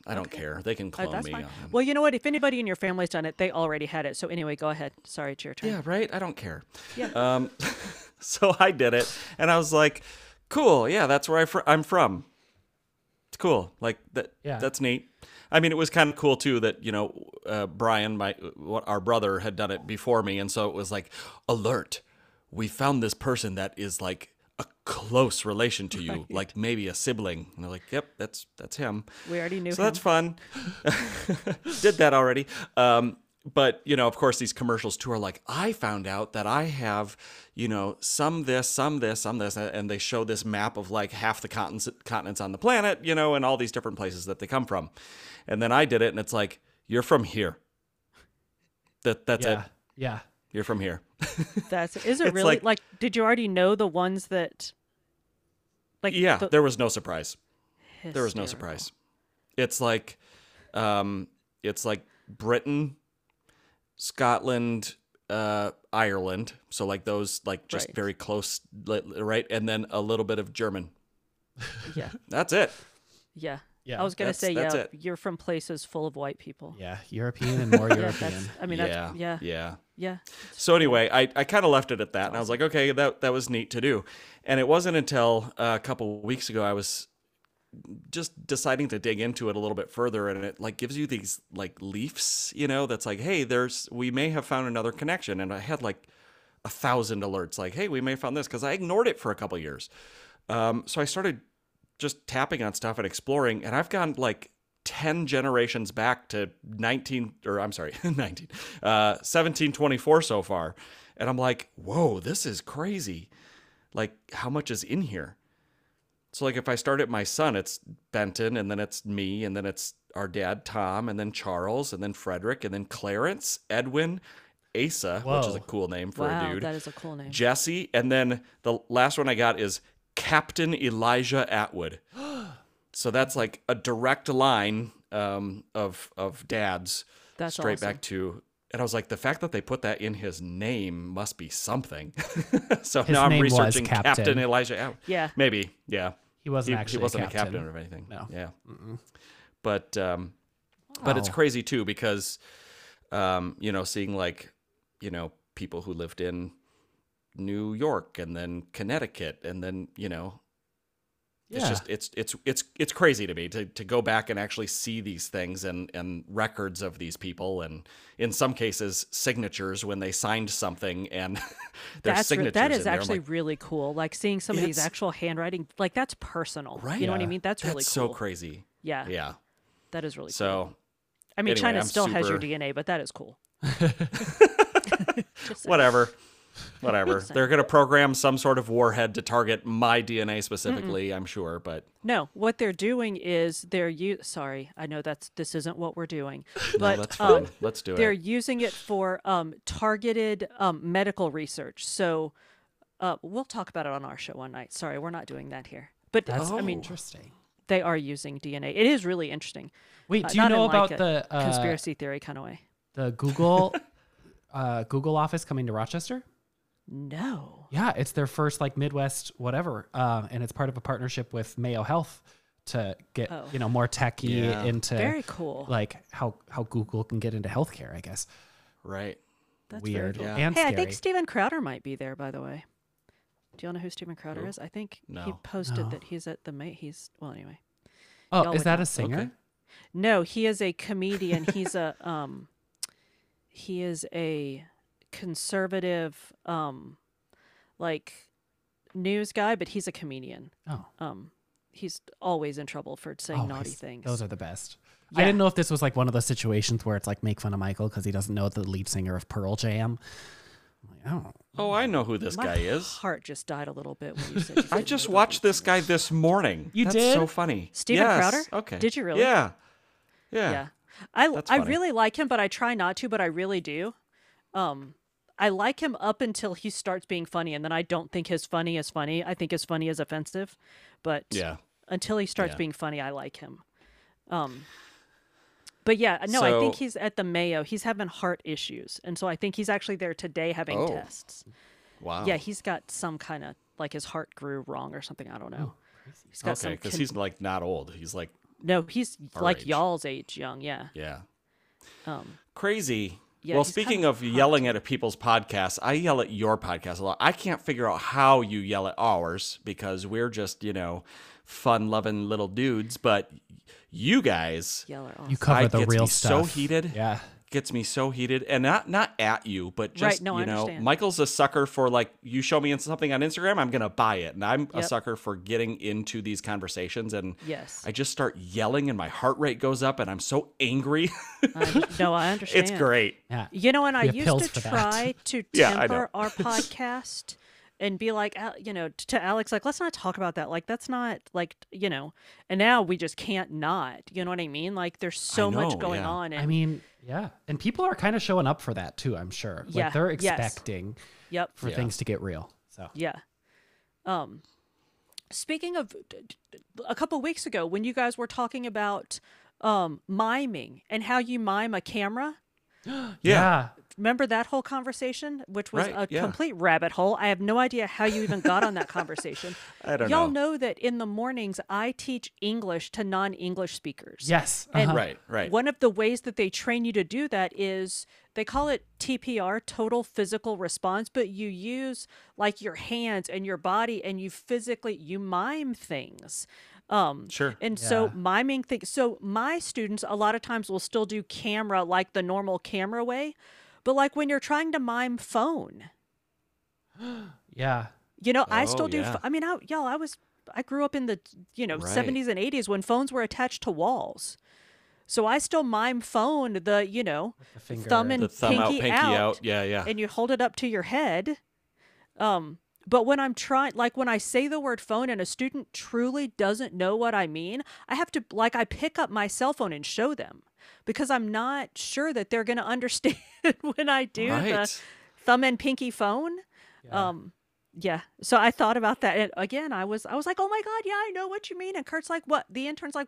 I don't care. They can Uh, clone me. fine. Well, you know what? If anybody in your family's done it, they already had it. So anyway, go ahead. Sorry, it's your turn. Yeah, right. I don't care. Yeah. Um, so I did it, and I was like, "Cool, yeah, that's where I fr- I'm from. It's cool. Like that. Yeah. that's neat. I mean, it was kind of cool too that you know uh, Brian, my what our brother, had done it before me, and so it was like, alert, we found this person that is like a close relation to you, like maybe a sibling. And they're like, "Yep, that's that's him." We already knew so him. that's fun. Did that already. Um, but you know, of course, these commercials too are like, I found out that I have, you know, some this, some this, some this, and they show this map of like half the continents continents on the planet, you know, and all these different places that they come from. And then I did it, and it's like, you're from here. That that's yeah, it. yeah. You're from here. That's is it really like- like, Did you already know the ones that? Like yeah, the- there was no surprise. There was no surprise. It's like, um, it's like Britain, Scotland, uh, Ireland. So like those, like just Right. very close, right? And then a little bit of German. Yeah, That's it. yeah. Yeah, I was gonna that's- say that's yeah. it. You're from places full of white people. Yeah, European and more Yeah, European. that's. I mean, yeah, that's yeah, yeah. yeah. So anyway, I, I kind of left it at that, and I was like, okay, that that was neat to do. And it wasn't until uh, a couple weeks ago I was just deciding to dig into it a little bit further, and it like gives you these like leafs, you know, that's like, hey, there's we may have found another connection, and I had like a thousand alerts, like, hey, we may have found this because I ignored it for a couple years. Um, so I started just tapping on stuff and exploring, and I've gone like 10 generations back to 19 or I'm sorry 19 uh 1724 so far. And I'm like whoa this is crazy. Like how much is in here so like if I start at my son it's Benton and then it's me and then it's our dad Tom and then Charles and then Frederick and then Clarence Edwin Asa which is a cool name for wow, a dude that is a cool name. Jesse, and then the last one I got is Captain Elijah Atwood. so that's like a direct line um, of of dads That's straight awesome. back to and I was like, the fact that they put that in his name must be something. so His now I'm researching Captain. Elijah. Al- Yeah. maybe. Yeah, He wasn't he, actually he wasn't a a captain. captain. or anything. No. Yeah, but um, but it's crazy too because um, you know, seeing like you know people who lived in New York and then Connecticut and then you know it's just it's it's it's it's crazy to me to, to go back and actually see these things and and records of these people and in some cases signatures when they signed something and their That's re- signatures that in is actually like, really cool. Like seeing somebody's actual handwriting, like that's personal. Right. You know what I mean? That's, that's really cool. so crazy. Yeah, Yeah. that is really cool. So I mean, anyway, China I'm still has your DNA, but that is cool. Whatever. Whatever. They're going to program some sort of warhead to target my DNA specifically, I'm sure, but No, what they're doing is they're u- sorry, I know that's this isn't what we're doing, no, but that's um, fine. Let's do they're it. using it for um, targeted um, medical research. So uh, we'll talk about it on our show one night. Sorry, we're not doing that here. But That's I mean, interesting. they are using DNA. It is really interesting. Wait, Uh, do you not in, know like, about a the uh, conspiracy theory kind of way? the Google uh, Google office coming to Rochester? No. Yeah, it's their first like Midwest whatever, uh, and it's part of a partnership with Mayo Health to get Oh. you know more techie Yeah. into Very cool. like how how Google can get into healthcare. I guess Right. That's weird Very cool. Yeah. and Hey, scary. I think Steven Crowder might be there. By the way, do y'all know who Steven Crowder Who? is? I think he posted No. that he's at the May. He's well, anyway. oh, y'all is that know. a singer? Okay. No, he is a comedian. He's a um he is a conservative um like news guy, but he's a comedian. Oh, Um he's always in trouble for saying oh, naughty things. Those are the best. I didn't know if this was like one of those situations where it's like make fun of Michael because he doesn't know the lead singer of Pearl Jam. I'm like, oh, Oh, I know who this My guy is. heart just died a little bit when you said you I just watched this guy this morning. You That's did? so funny. Steven Yes. Crowder? Okay. Did you really? Yeah. Yeah. Yeah. I I really like him, but I try not to, but I really do. Um I like him up until he starts being funny, and then I don't think his funny is funny. I think his funny is offensive. But Yeah. until he starts Yeah. being funny, I like him. Um but yeah, no, I think he's at the Mayo. He's having heart issues. And so I think he's actually there today having Oh. tests. Wow. Yeah, he's got some kind of like his heart grew wrong or something. I don't know. He's got Okay, because con- he's like not old. He's like, no, he's like age. y'all's age young. Yeah. yeah. Um, Crazy. Yeah, well, speaking kind of of yelling at a people's podcast, I yell at your podcast a lot. I can't figure out how you yell at ours because we're just, you know, fun loving little dudes, but you guys yell are you cover I the gets real me stuff. so heated. Yeah. Gets me so heated and not not at you but just no, I you know understand. michael's a sucker for like you show me something on instagram i'm gonna buy it and i'm a sucker for getting into these conversations and Yes. i just start yelling and my heart rate goes up and i'm so angry I, no, I understand. it's great Yeah. You know, and I used to for that. try to Yeah, temper our podcast and be like, you know, to Alex, like, let's not talk about that. Like, that's not like, you know. And now we just can't not. You know what I mean? Like, there's so much going yeah. on. And I mean, yeah, and people are kind of showing up for that too. I'm sure. Yeah, Like they're yes. expecting yep, for Yeah. things to get real. So yeah. Um, speaking of, a couple weeks ago when you guys were talking about um miming and how you mime a camera. yeah, Remember that whole conversation, which was Right, a yeah. complete rabbit hole. I have no idea how you even got on that conversation. i don't Y'all know know that in the mornings I teach English to non-English speakers. yes, And uh-huh. right right One of the ways that they train you to do that is they call it TPR, total physical response, but you use like your hands and your body and you physically you mime things. Um Sure. and so Yeah. miming things so my students a lot of times will still do camera like the normal camera way, but like when you're trying to mime phone, yeah, you know, I Oh, still do. yeah. I mean, I, y'all, I was, I grew up in the, you know, Right. 70s and 80s when phones were attached to walls. So I still mime phone the, you know, the finger. thumb and the thumb out pinky, pinky out, yeah yeah and you hold it up to your head. Um, but when I'm trying, like when I say the word phone and a student truly doesn't know what I mean, I have to, like, I pick up my cell phone and show them because I'm not sure that they're going to understand when I do the thumb and pinky phone. Um, yeah. So I thought about that, and again, I was I was like, oh my god, yeah, I know what you mean. And Kurt's like, what? The intern's like,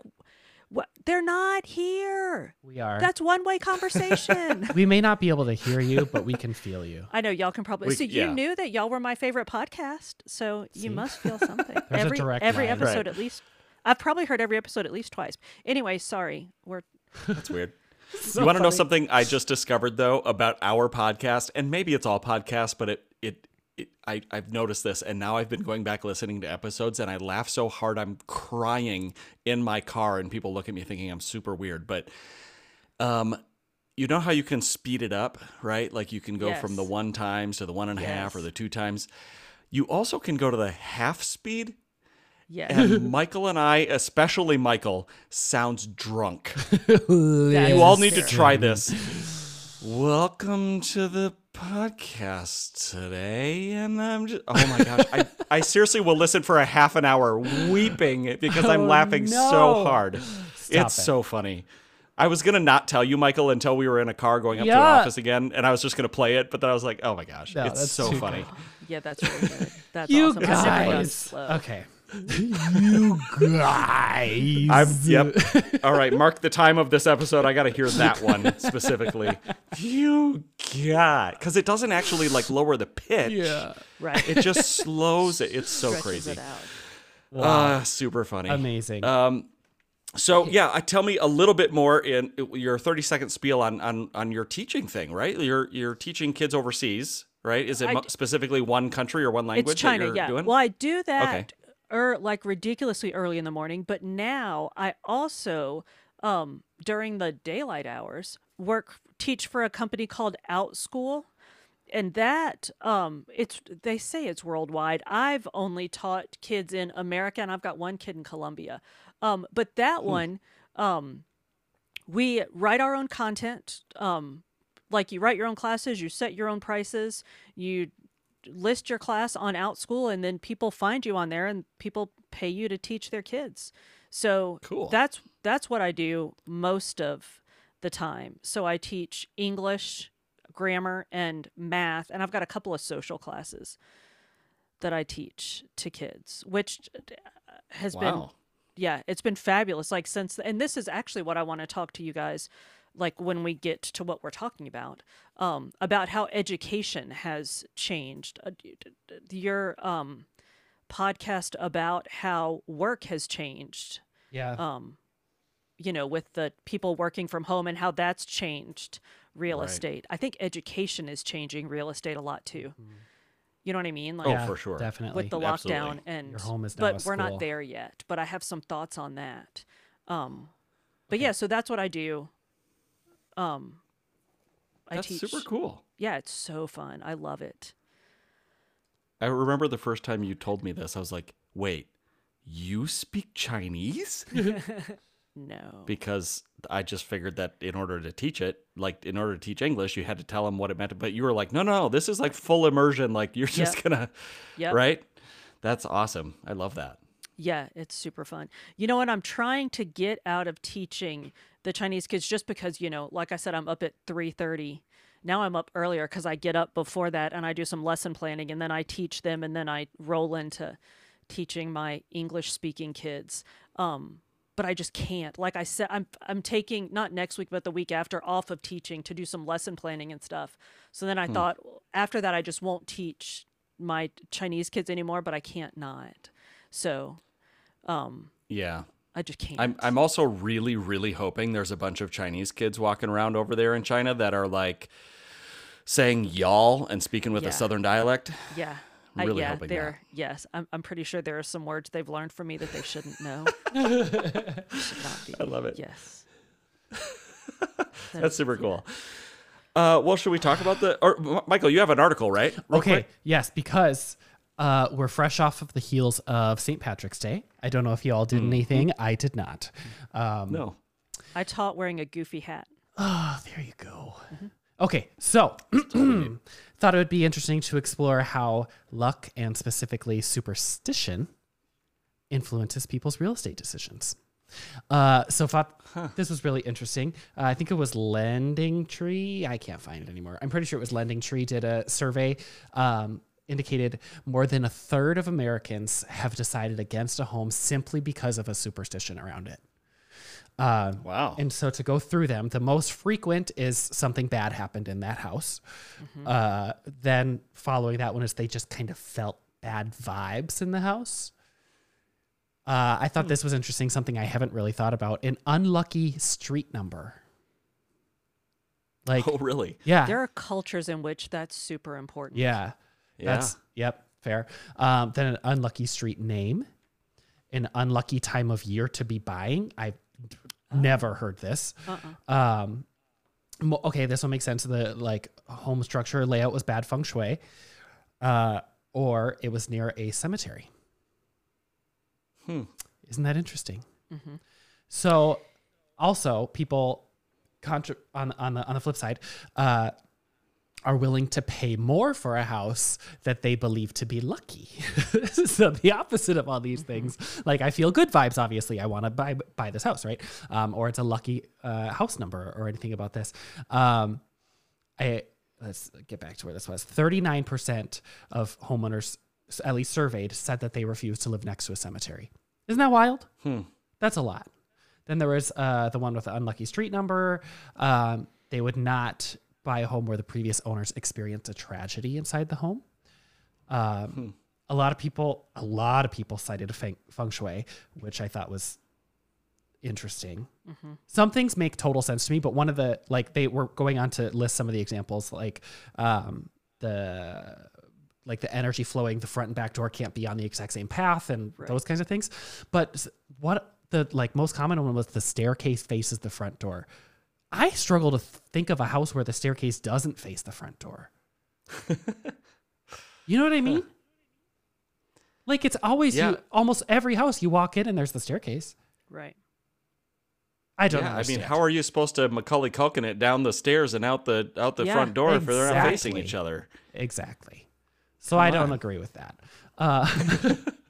What? They're not here. We are. That's one way conversation. we may not be able to hear you, but we can feel you. I know y'all can probably. We- so you knew that y'all were my favorite podcast, so you must feel something. There's a every direct every line. episode Right. at least. I've probably heard every episode at least twice. Anyway, sorry. We're That's weird. you want to know something I just discovered though about our podcast, and maybe it's all podcasts, but it it. it I, I've noticed this, and now I've been going back listening to episodes, and I laugh so hard I'm crying in my car, and people look at me thinking I'm super weird. But, um, you know how you can speed it up, right? Like you can go from the one times to the one and a half or Yes. the two times. You also can go to the half speed, yeah. and Michael and I, especially Michael, sounds drunk. You all need to try this. Welcome to the podcast today, and I'm just oh my gosh, I, I seriously will listen for a half an hour weeping because I'm Oh, laughing so no. hard. it's it. so funny. I was gonna not tell you, Michael, until we were in a car going up to Yeah. an office again, and I was just gonna play it, but then I was like, oh my gosh, No, it's that's so too funny. Yeah, that's really good. That's You awesome. I've never done guys. Okay. You guys. I'm yep. All right, mark the time of this episode. I got to hear that one specifically. You got because it doesn't actually like lower the pitch. Yeah. Right. It just slows it. It's so Stretches crazy. it out. Ah, super funny. Amazing. Um, so yeah, I tell me a little bit more in your 30 second spiel on on on your teaching thing, right? You're you're teaching kids overseas, right? Is it I d- specifically one country or one language It's China, that you're yeah. doing? Well, I do that Okay. Er, like ridiculously early in the morning, but now I also um during the daylight hours work teach for a company called Outschool. And that um it's they say it's worldwide. I've only taught kids in America and I've got one kid in Colombia. Um but that one um we write our own content um like you write your own classes, you set your own prices, you list your class on Outschool, and then people find you on there, and people pay you to teach their kids. So Cool. that's that's what I do most of the time. So I teach English, grammar, and math, and I've got a couple of social classes that I teach to kids, which has been yeah, it's been fabulous. Like since, and this is actually what I want to talk to you guys, like when we get to what we're talking about, um, about how education has changed. Uh, Your um, podcast about how work has changed. yeah. Um, you know, with the people working from home and how that's changed real Right. estate. I think education is changing real estate a lot too. You know what I mean? Like Oh, for sure. Definitely. with the Absolutely. lockdown and Your home is but we're not there yet but i have some thoughts on that um but yeah so that's what i do um i That's teach super cool. yeah it's so fun i love it I remember the first time you told me this, I was like, wait, you speak Chinese? no because I just figured that in order to teach it, like in order to teach English, you had to tell them what it meant. But you were like, no, no, this is like full immersion. Like you're just Yep. gonna, Yep. right? That's awesome. I love that. Yeah, it's super fun. You know what? I'm trying to get out of teaching the Chinese kids just because, you know, like I said, I'm up at 3:30. Now I'm up earlier because I get up before that and I do some lesson planning and then I teach them and then I roll into teaching my English speaking kids. Um, but I just can't. Like I said, I'm I'm taking not next week but the week after off of teaching to do some lesson planning and stuff. So then I thought after that I just won't teach my Chinese kids anymore, but I can't not. So um, Yeah. I just can't. I'm I'm also really really hoping there's a bunch of Chinese kids walking around over there in China that are like saying y'all and speaking with Yeah. a southern dialect. yeah. I'm I- really yeah, hoping they're yes. I'm I'm pretty sure there are some words they've learned from me that they shouldn't know. Should not be. I love it. Yes. That's super cool. Uh, well, should we talk about the? Or Michael, you have an article, right? Real okay. quick. Yes, because uh, we're fresh off of the heels of St. Patrick's Day. I don't know if you all did anything. I did not. Um, No. I taught wearing a goofy hat. Oh, there you go. Okay, so thought it would be interesting to explore how luck and specifically superstition influences people's real estate decisions. Uh, so thought this was really interesting. Uh, I think it was Lending Tree. I can't find it anymore. I'm pretty sure it was Lending Tree did a survey. Um, indicated more than a third of Americans have decided against a home simply because of a superstition around it. Um, Wow. And so to go through them, the most frequent is something bad happened in that house. Uh, then following that one is they just kind of felt bad vibes in the house. Uh, I thought this was interesting, something I haven't really thought about. An unlucky street number. Like, oh, really? yeah. There are cultures in which that's super important. Yeah. Yeah. That's yep, fair. Um, then an unlucky street name, an unlucky time of year to be buying. I've never heard this. Um, mo- okay, this will make sense. The like home structure layout was bad feng shui, uh, or it was near a cemetery. Hmm. Isn't that interesting? Mm-hmm. So, also people contra- on on the on the flip side, uh, are willing to pay more for a house that they believe to be lucky. so the opposite of all these things, like I feel good vibes. Obviously, I want to buy buy this house, right? Um, or it's a lucky uh, house number or anything about this. Um, I let's get back to where this was. Thirty nine percent of homeowners, at least surveyed, said that they refuse to live next to a cemetery. Isn't that wild? That's a lot. Then there was uh, the one with the unlucky street number. Um, they would not buy a home where the previous owners experienced a tragedy inside the home. Um, A lot of people, a lot of people cited a feng, feng shui, which I thought was interesting. Some things make total sense to me, but one of the like they were going on to list some of the examples, like um, the like the energy flowing the front and back door can't be on the exact same path and those kinds of things. But what the like most common one was the staircase faces the front door. I struggle to think of a house where the staircase doesn't face the front door. you know what I mean? Like it's always Yeah. you almost every house you walk in and there's the staircase. Right. I don't Yeah, I mean, how are you supposed to Macaulay Culkin it down the stairs and out the out the Yeah, front door if they're not facing each other? Exactly. So I don't agree with that. Uh,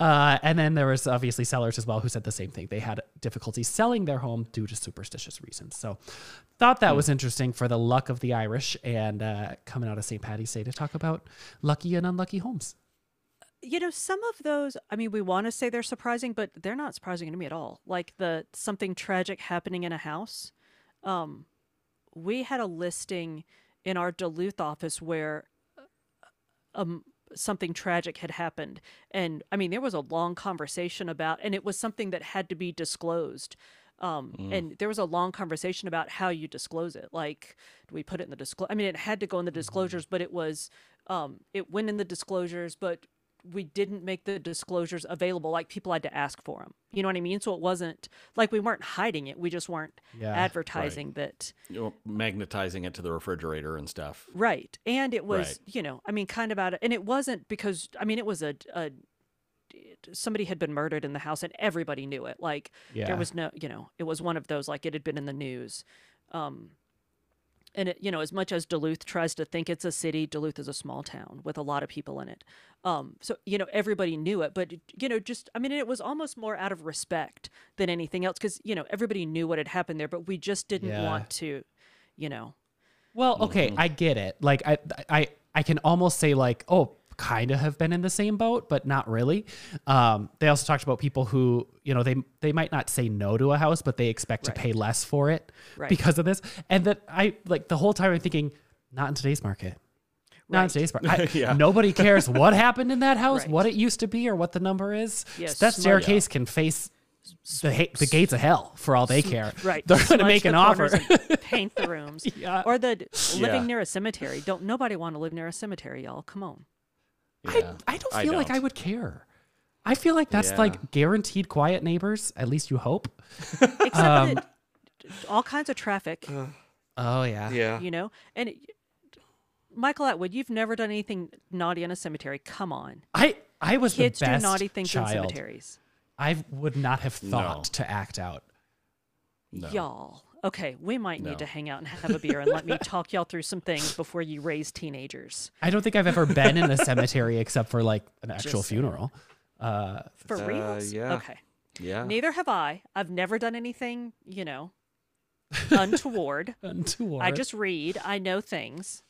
uh, and then there was obviously sellers as well who said the same thing. They had difficulty selling their home due to superstitious reasons. So thought that was interesting for the luck of the Irish and uh, coming out of St. Patty's Day to talk about lucky and unlucky homes. you know some of those i mean we want to say they're surprising but they're not surprising to me at all like the something tragic happening in a house um we had a listing in our duluth office where um something tragic had happened and i mean there was a long conversation about and it was something that had to be disclosed um, and there was a long conversation about how you disclose it. Like, do we put it in the disclose? I mean, it had to go in the disclosures, but it was, um, it went in the disclosures, but we didn't make the disclosures available. Like people had to ask for them. You know what I mean? So it wasn't like we weren't hiding it. We just weren't Yeah, advertising that. You know, magnetizing it to the refrigerator and stuff. Right. And it was, Right. you know, I mean, kind of out of, and it wasn't because, I mean, it was a, a, somebody had been murdered in the house and everybody knew it. Like Yeah. there was no, you know, it was one of those, like it had been in the news. Um, and it, you know, as much as Duluth tries to think it's a city, Duluth is a small town with a lot of people in it. Um, so you know, everybody knew it, but you know, just I mean, it was almost more out of respect than anything else because you know everybody knew what had happened there, but we just didn't Yeah. want to, you know, Well, okay, I get it. Like I I I can almost say like, oh, kind of have been in the same boat, but not really. Um, they also talked about people who, you know, they they might not say no to a house, but they expect Right. to pay less for it Right. because of this. And that I like the whole time I'm thinking, not in today's market. Not in today's market. Yeah. Nobody cares what happened in that house, Right. what it used to be, or what the number is. Yes, that staircase can face the the gates of hell for all they care. Right. They're going to make an offer. paint the rooms. Yeah. Or the living Yeah. near a cemetery. Don't nobody want to live near a cemetery, y'all. Come on. Yeah. I, I don't feel like I don't. would care. I feel like that's Yeah. like guaranteed quiet neighbors. At least you hope. Except Um, that all kinds of traffic, Oh yeah. Yeah. you know. And it, Michael Atwood, you've never done anything naughty in a cemetery. Come on. I I was Kids the do best naughty things in child. cemeteries. I would not have thought No. to act out. No. Y'all. Okay, we might No. need to hang out and have a beer and let me talk y'all through some things before you raise teenagers. I don't think I've ever been in a cemetery except for like an actual Just funeral. Uh, For Uh, reals? yeah. Okay. Yeah. Neither have I. I've never done anything, you know, untoward. untoward. I just read. I know things.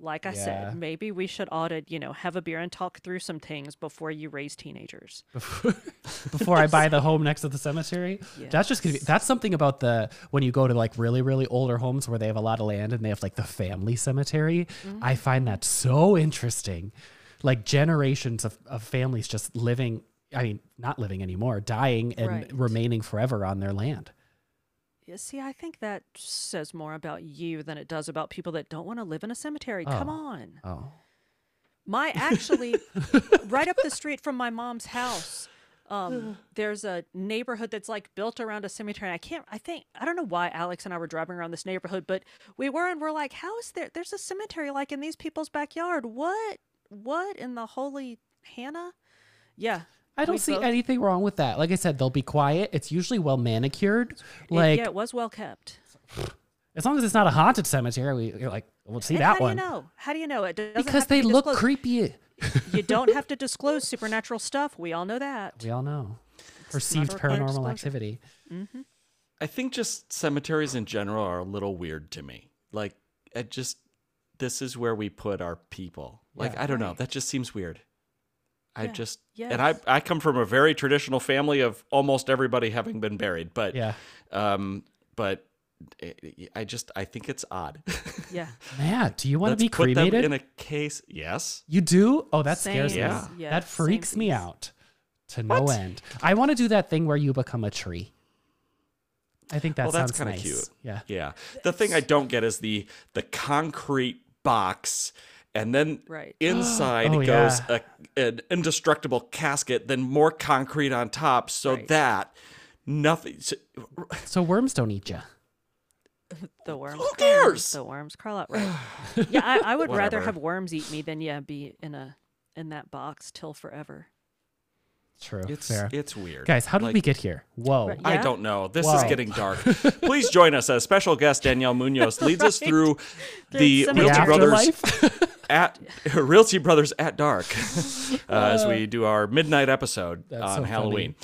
Like I Yeah. said, maybe we should audit, you know, have a beer and talk through some things before you raise teenagers. before I buy the home next to the cemetery. That's just gonna be that's something about the when you go to like really really older homes where they have a lot of land and they have like the family cemetery. Mm-hmm. I find that so interesting. Like generations of, of families just living I mean, not living anymore, dying and Right. remaining forever on their land. Yeah, see, I think that says more about you than it does about people that don't want to live in a cemetery. Come Oh. on. Oh. My actually, right up the street from my mom's house, um, there's a neighborhood that's like built around a cemetery. I can't, I think, I don't know why Alex and I were driving around this neighborhood, but we were and we're like, how is there, there's a cemetery like in these people's backyard. What, what in the holy Hannah? Yeah. I don't we see both- anything wrong with that. Like I said, they'll be quiet. It's usually well manicured. it- Like yeah, it was well kept. as long as it's not a haunted cemetery, we, you're like, we'll see And that how one. do you know? How do you know? It doesn't Because they be look disclosed. creepy. you don't have to disclose supernatural stuff. We all know that. We all know. Perceived required paranormal disclosure. activity. Mm-hmm. I think just cemeteries in general are a little weird to me. Like, it just this is where we put our people. Like, Yeah. I don't know. That just seems weird. I Yeah. just and I I come from a very traditional family of almost everybody having been buried, but Yeah. um, but I- I just I think it's odd. Yeah. Matt, do you want Let's to be put them cremated? in a case. Yes. you do? Oh, that scares Same. me. Yeah. Yeah, that freaks me samesies. out to no end. I want to do that thing where you become a tree. I think that Well, that's sounds kinda nice. cute. Yeah. Yeah. The thing I don't get is the the concrete box and then Right. inside Oh, goes yeah. a, an indestructible casket, then more concrete on top, so Right. that nothing. So, So worms don't eat you. The worms. Who crawl out, cares? The worms crawl out. Right. yeah, I, I would rather have worms eat me than yeah be in a in that box till forever. True. it's Fair. it's weird, Guys, how did Like, we get here? Whoa. Right. I don't know. This is getting dark. Please join us as special guest Danielle Munoz leads us through the Realty Brothers afterlife? At Realty Brothers at dark uh, as we do our midnight episode That's on so funny. Halloween.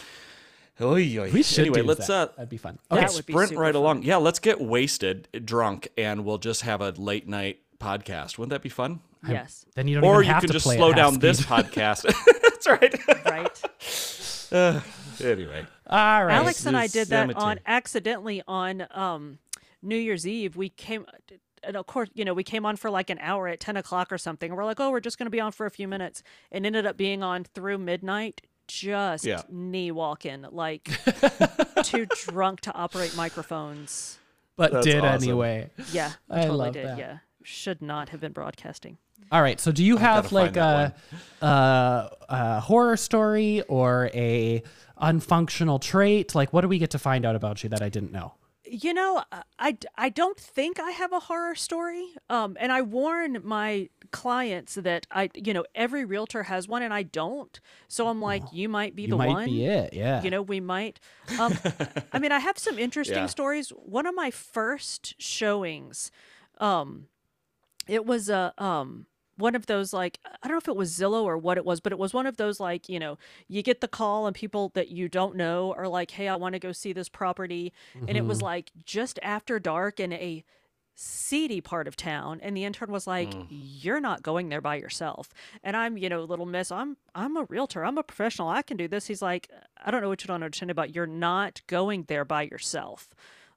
Oy, oy. we should anyway, do let's that. uh That'd be fun. That Okay. would be sprint super right fun. along. Yeah, let's get wasted, drunk, and we'll just have a late night podcast. Wouldn't that be fun? Yes. Then you don't Or even you have can to just play at slow half down this podcast. That's right. Right. anyway, All right. Alex and I did that on accidentally on um, New Year's Eve. We came, and of course, you know, we came on for like an hour at ten o'clock or something. And we're like, oh, we're just going to be on for a few minutes, and ended up being on through midnight. Just Yeah. knee walking, like too drunk to operate microphones. but That's did awesome. anyway. Yeah, I totally love did. that. Yeah, should not have been broadcasting. All right. So do you have like a, a a horror story or a unfunctional trait? Like what do we get to find out about you that I didn't know? You know, I- I, don't think I have a horror story. Um, and I warn my clients that I, you know, every realtor has one and I don't. So I'm like, you might be You the might one. be it. Yeah. You know, we might. Um, I mean, I have some interesting Yeah. stories. One of my first showings, um, it was a um one of those like I don't know if it was Zillow or what it was, but it was one of those like you know you get the call and people that you don't know are like, hey, I want to go see this property, and it was mm-hmm. like just after dark in a seedy part of town and the intern was like you're not going there by yourself and i'm you know little miss i'm i'm a realtor i'm a professional i can do this he's like i don't know what you don't understand about you're not going there by yourself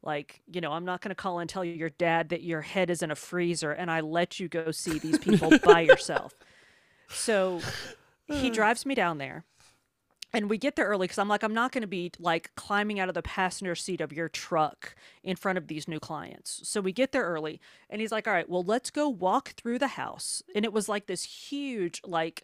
like you know i'm not going to call and tell you your dad that your head is in a freezer and i let you go see these people by yourself so he drives me down there and we get there early because I'm like, I'm not going to be like climbing out of the passenger seat of your truck in front of these new clients. So we get there early, and he's like, All right, well, let's go walk through the house. And it was like this huge, like,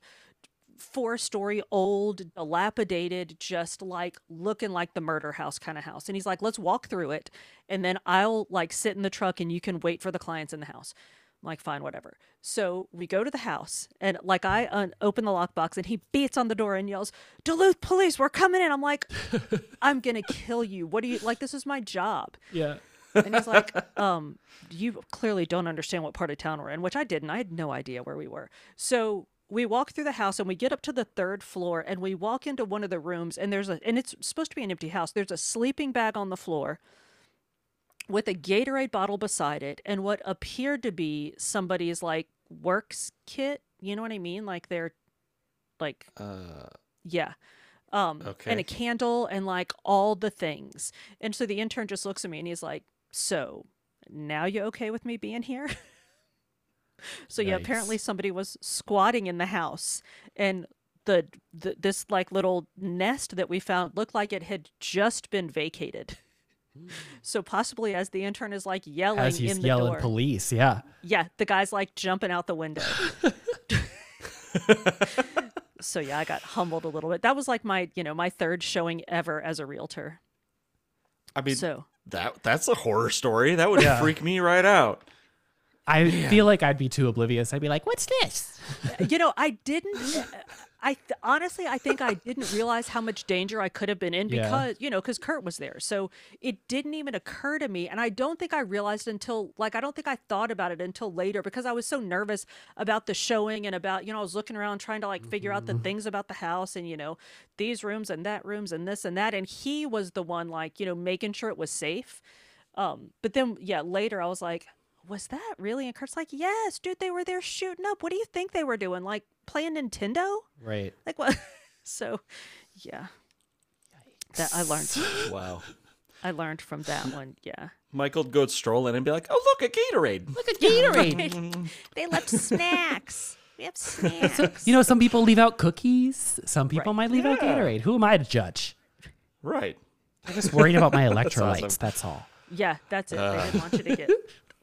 four story old, dilapidated, just like looking like the murder house kind of house. And he's like, Let's walk through it, and then I'll like sit in the truck and you can wait for the clients in the house. I'm like, fine, whatever. So we go to the house, and like I un- open the lockbox, and he beats on the door and yells, "Duluth police, we're coming in!" I'm like, "I'm gonna kill you. What do you like? This is my job." yeah. And he's like, "Um, you clearly don't understand what part of town we're in," which I didn't. I had no idea where we were. So we walk through the house and we get up to the third floor and we walk into one of the rooms and there's a and it's supposed to be an empty house. There's a sleeping bag on the floor with a Gatorade bottle beside it and what appeared to be somebody's like works kit. You know what I mean? Like they're like Uh, yeah. Um okay. and a candle and like all the things. And so the intern just looks at me and he's like, "So, now you okay with me being here?" so yeah, apparently somebody was squatting in the house and the, the this like little nest that we found looked like it had just been vacated. So possibly as the intern is like yelling As he's in the yelling door. police, yeah. Yeah, the guy's like jumping out the window. so yeah, I got humbled a little bit. That was like my, you know, my third showing ever as a realtor. I mean, So that that's a horror story. That would Yeah. freak me right out. I feel like I'd be too oblivious. I'd be like, "What's this?" you know, I didn't. I th- honestly, I think I didn't realize how much danger I could have been in Yeah. because you know, because Kurt was there. So it didn't even occur to me, and I don't think I realized until like I don't think I thought about it until later because I was so nervous about the showing and about you know I was looking around trying to like figure out the things about the house and you know these rooms and that rooms and this and that, and he was the one like you know making sure it was safe. Um, but then yeah, later I was like, was that really? And Kurt's like, yes, dude, they were there shooting up. What do you think they were doing? Like playing Nintendo? Right. Like what? so, yeah. That I learned. Wow. I learned from that one. Yeah. Michael'd go stroll in and be like, "Oh, look, a Gatorade." Look at Gatorade. They left snacks. We have snacks. you know, some people leave out cookies. Some people Right. might leave out Gatorade. Who am I to judge? Right. I'm just worried about my electrolytes. awesome. That's all. yeah, that's it. they didn't want you to get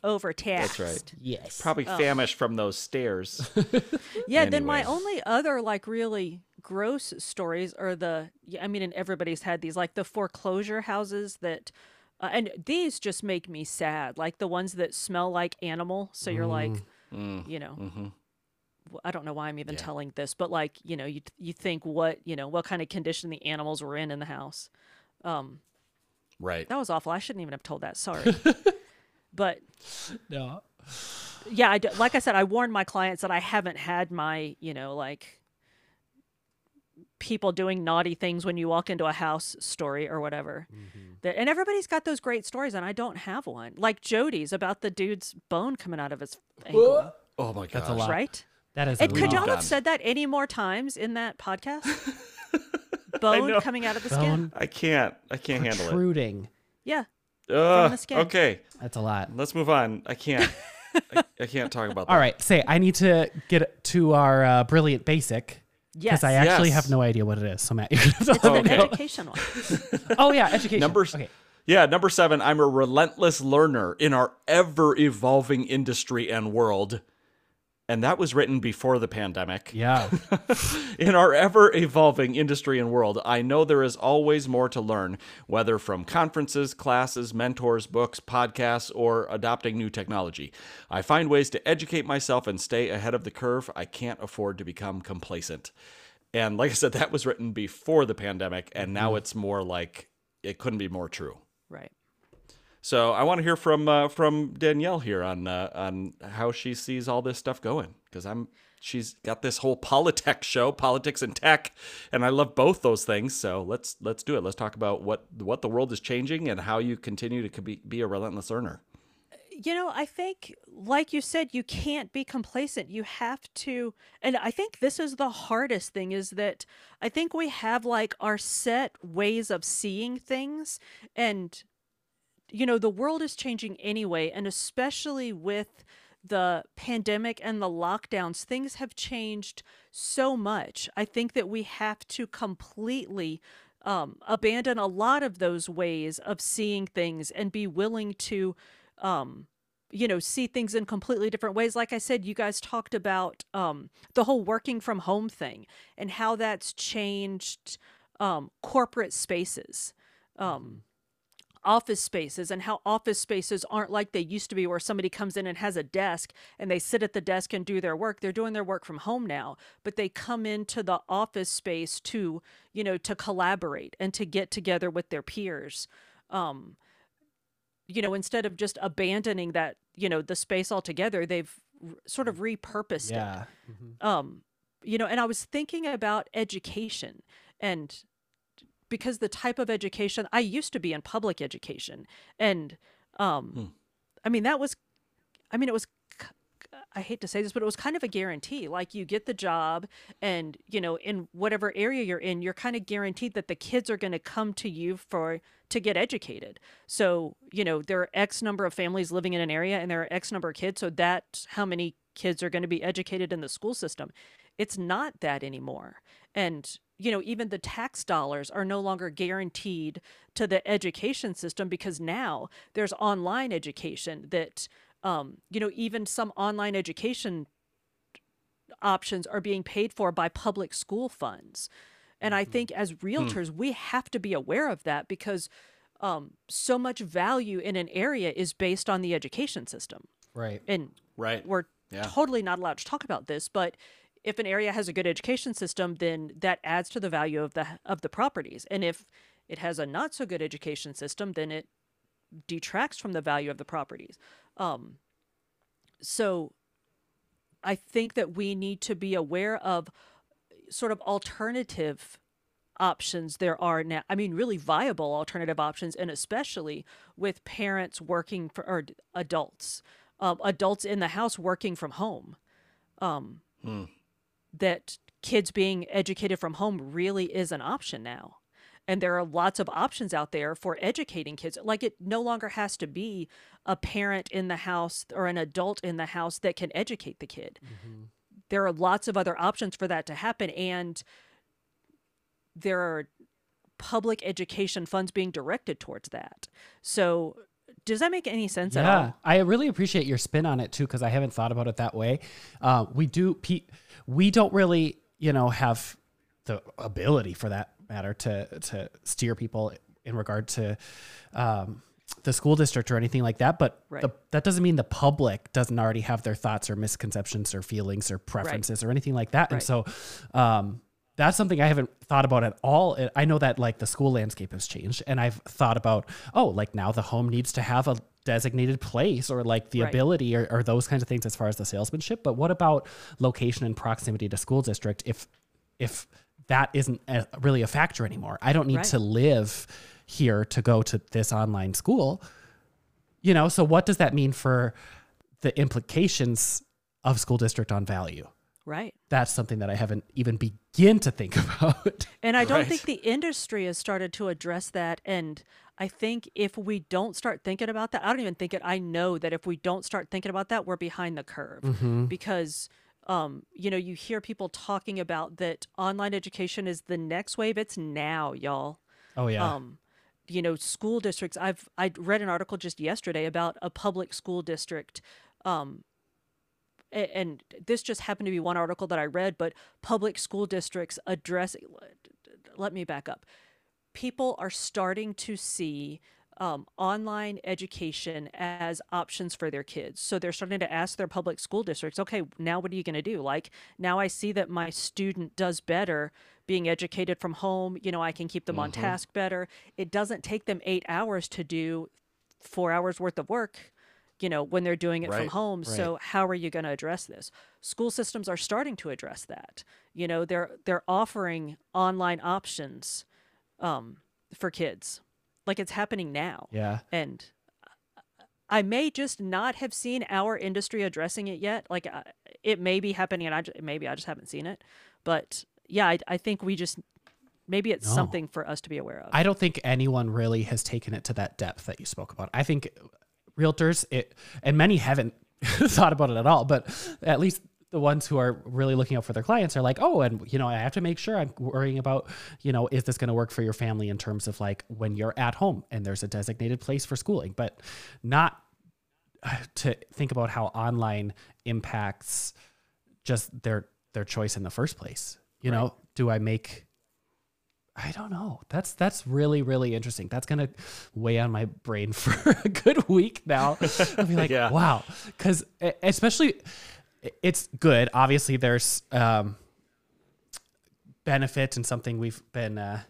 overtaxed. That's right. Yes. Probably famished from those stairs. Yeah, then my only other like really gross stories are the I mean and everybody's had these like the foreclosure houses that uh, and these just make me sad. Like the ones that smell like animal, so you're like, you know, I don't know why I'm even telling this, but like, you know, you you think what, you know, what kind of condition the animals were in in the house. Um right. that was awful. I shouldn't even have told that. Sorry. but No. yeah, I d like I said, I warned my clients that I haven't had my, you know, like people doing naughty things when you walk into a house story or whatever. Mm-hmm. That and everybody's got those great stories, and I don't have one. Like Jody's about the dude's bone coming out of his ankle, Oh my god. That's a lot. right? That is. And could lot. y'all have oh said that any more times in that podcast? Bone coming out of the skin. Bone I can't. I can't handle it. protruding. Yeah. Ugh, the skin. okay, That's a lot. let's move on. I can't. I, I can't talk about that. All right. Say, I need to get to our uh, brilliant basic Yes. because I actually Yes. have no idea what it is. So Matt, you're gonna have to it's an me know. education one. Oh yeah, education. Number Okay. Yeah, number seven. I'm a relentless learner in our ever evolving industry and world. And that was written before the pandemic. Yeah. In our ever evolving industry and world, I know there is always more to learn, whether from conferences, classes, mentors, books, podcasts, or adopting new technology. I find ways to educate myself and stay ahead of the curve. I can't afford to become complacent. And like I said, that was written before the pandemic, and now mm-hmm. it's more like it couldn't be more true. Right. So I want to hear from uh, from Danielle here on uh, on how she sees all this stuff going because I'm she's got this whole politics show, politics and tech, and I love both those things. So let's let's do it. Let's talk about what what the world is changing and how you continue to be, be a relentless earner. You know, I think, like you said, you can't be complacent. You have to, and I think this is the hardest thing is that I think we have like our set ways of seeing things. And, you know, the world is changing anyway. And especially with the pandemic and the lockdowns, things have changed so much. I think that we have to completely um, abandon a lot of those ways of seeing things and be willing to um you know see things in completely different ways like i said you guys talked about um the whole working from home thing and how that's changed um corporate spaces um office spaces and how office spaces aren't like they used to be where somebody comes in and has a desk and they sit at the desk and do their work. They're doing their work from home now but they come into the office space to you know to collaborate and to get together with their peers. Um you know instead of just abandoning that you know the space altogether they've r- sort of repurposed it. Yeah. um you know and i was thinking about education and because the type of education i used to be in public education and um i mean that was i mean it was I hate to say this, but it was kind of a guarantee. Like you get the job, and you know, in whatever area you're in, you're kind of guaranteed that the kids are going to come to you for to get educated. So you know, there are X number of families living in an area, and there are X number of kids. So that's how many kids are going to be educated in the school system. It's not that anymore, and you know, even the tax dollars are no longer guaranteed to the education system because now there's online education that um, you know, even some online education options are being paid for by public school funds. And I think as realtors, we have to be aware of that because um, so much value in an area is based on the education system. Right. And Right. we're Yeah. totally not allowed to talk about this, but if an area has a good education system, then that adds to the value of the of the properties. And if it has a not so good education system, then it detracts from the value of the properties. Um, so I think that we need to be aware of sort of alternative options there are now. I mean, really viable alternative options, and especially with parents working for or adults, um, adults in the house working from home. Um, That kids being educated from home really is an option now. And there are lots of options out there for educating kids. Like it no longer has to be a parent in the house or an adult in the house that can educate the kid. There are lots of other options for that to happen. And there are public education funds being directed towards that. So, does that make any sense at Yeah, all? I really appreciate your spin on it too because I haven't thought about it that way. Uh, we do, Pete. We don't really, you know, have the ability for that matter to to steer people in regard to um, the school district or anything like that. But Right. the, that doesn't mean the public doesn't already have their thoughts or misconceptions or feelings or preferences or anything like that. And so. Um, that's something I haven't thought about at all. I know that like the school landscape has changed, and I've thought about oh, like now the home needs to have a designated place or like the Right. ability or, or those kinds of things as far as the salesmanship. But what about location and proximity to school district? If if that isn't a, really a factor anymore, I don't need Right. to live here to go to this online school. You know, so what does that mean for the implications of school district on value? Right. that's something that I haven't even begin to think about. And I don't Right. think the industry has started to address that. And I think if we don't start thinking about that, I don't even think it, I know that if we don't start thinking about that, we're behind the curve Mm-hmm. because. Um, you know, you hear people talking about that online education is the next wave. It's now, y'all. oh yeah. um, you know, school districts. I've I read an article just yesterday about a public school district, um, and this just happened to be one article that I read. But public school districts address. Let me back up. People are starting to see um, online education as options for their kids. So they're starting to ask their public school districts, okay, now what are you going to do? Like, now I see that my student does better being educated from home. You know, I can keep them on task better. It doesn't take them eight hours to do four hours worth of work you know when they're doing it from Right, home so how are you going to address this school systems are starting to address that you know they're they're offering online options um, for kids like it's happening now yeah. and I may just not have seen our industry addressing it yet. Like uh, it may be happening, and I ju- maybe I just haven't seen it. But yeah, I, I think we just maybe it's No. something for us to be aware of. I don't think anyone really has taken it to that depth that you spoke about. I think realtors, it, and many haven't thought about it at all, but at least the ones who are really looking out for their clients are like, oh, and you know, I have to make sure I'm worrying about, you know, is this going to work for your family in terms of like when you're at home and there's a designated place for schooling, but not uh, to think about how online impacts just their their choice in the first place. You know, do I make I don't know. That's that's really really interesting. That's gonna weigh on my brain for a good week now. I'll be like, Yeah. wow, because especially it's good. Obviously, there's um, benefit and something we've been uh,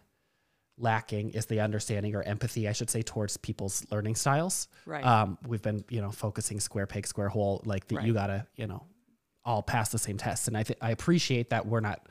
lacking is the understanding or empathy, I should say, towards people's learning styles. Right. Um, we've been you know focusing square peg square hole like that. You gotta you know all pass the same tests, and I th- I appreciate that we're not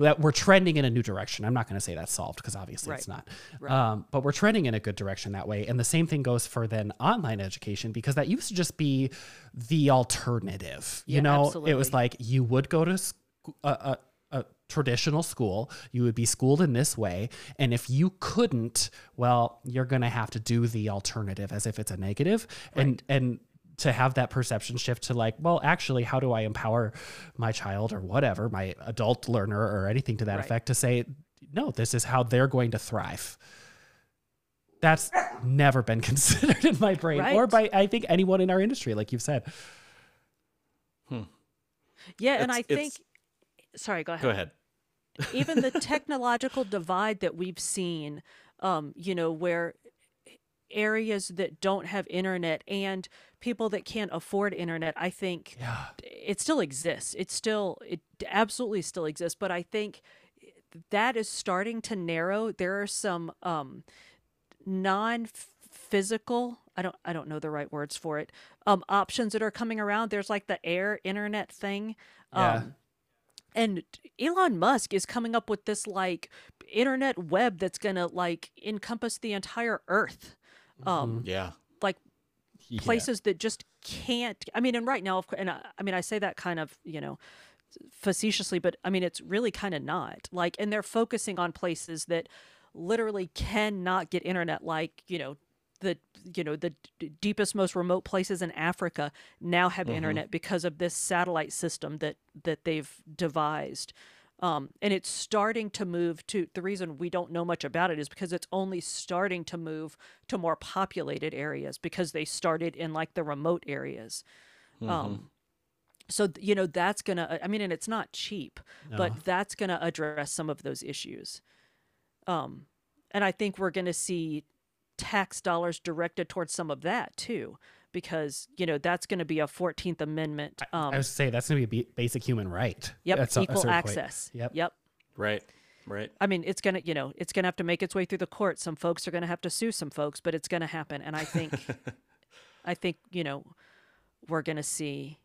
that we're trending in a new direction. I'm not going to say that's solved because obviously it's not. Um, but we're trending in a good direction that way. And the same thing goes for then online education because that used to just be the alternative. You Yeah, know, it was like you would go to sc- a, a, a traditional school, you would be schooled in this way. And if you couldn't, well, you're going to have to do the alternative as if it's a negative. And, and, to have that perception shift to like, well, actually, how do I empower my child or whatever, my adult learner or anything to that Right. effect to say, no, this is how they're going to thrive. That's never been considered in my brain or by, I think, anyone in our industry, like you've said. Yeah, and I think. Sorry, go ahead. Go ahead. even the technological divide that we've seen, um, you know, where areas that don't have internet and people that can't afford internet, I think Yeah. it still exists. It still, it absolutely still exists. But I think that is starting to narrow. There are some um, non-physical. I don't. I don't know the right words for it. Um, options that are coming around. There's like the air internet thing. Yeah. Um, and Elon Musk is coming up with this like internet web that's gonna like encompass the entire Earth. Um, Yeah. Yeah. places that just can't. I mean, and right now, of course, and I, I mean, I say that kind of you know facetiously, but I mean, it's really kind of not like, and they're focusing on places that literally cannot get internet, like you know. The you know the d- deepest, most remote places in Africa now have mm-hmm. internet because of this satellite system that that they've devised, um, and it's starting to move to. The reason we don't know much about it is because it's only starting to move to more populated areas because they started in like the remote areas. Um, so you know that's gonna. I mean, and it's not cheap, but that's gonna address some of those issues. Um, and I think we're gonna see tax dollars directed towards some of that too, because you know that's gonna be a Fourteenth Amendment. Um, I was say that's going to be a basic human right. yep, at some- a equal certain point. access. Yep. Yep. Right. Right. I mean, it's gonna, you know, it's gonna have to make its way through the courts. Some folks are gonna have to sue some folks, but it's gonna happen. And I think, I think, you know, we're gonna see,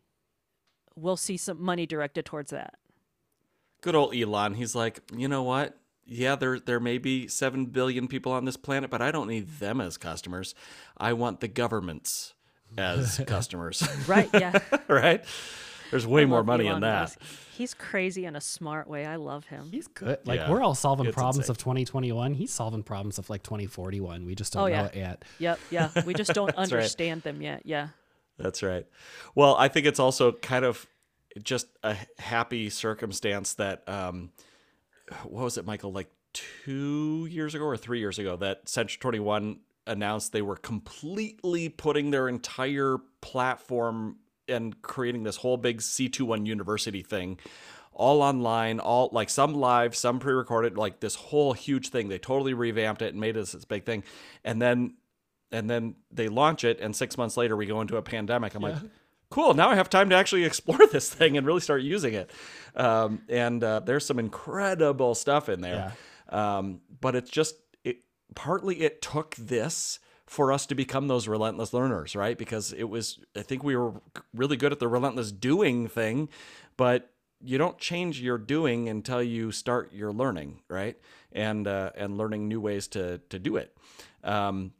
we'll see some money directed towards that. Good old Elon. He's like, you know what? Yeah, there there may be seven billion people on this planet, but I don't need them as customers. I want the governments as customers. Right? Yeah. right? There's way I more love money in that. Musk. He's crazy in a smart way. I love him. He's good. Like Yeah. we're all solving It's problems insane. of 2021. He's solving problems of like 2041. We just don't Oh, know yeah. it yet. Yep. Yeah. We just don't right. understand them yet. Yeah. That's right. Well, I think it's also kind of just a happy circumstance that um what was it, Michael, like two years ago or three years ago that Century 21 announced they were completely putting their entire platform and creating this whole big C21 university thing all online, all like some live, some pre-recorded, like this whole huge thing. They totally revamped it and made it this big thing. And then and then they launch it and 6 months later we go into a pandemic. I'm like, cool, now I have time to actually explore this thing and really start using it. Um, and uh, there's some incredible stuff in there. Um, but it's just partly it took this for us to become those relentless learners, right? Because it was I think we were really good at the relentless doing thing, but you don't change your doing until you start your learning, right? And uh, and learning new ways to to do it. Um,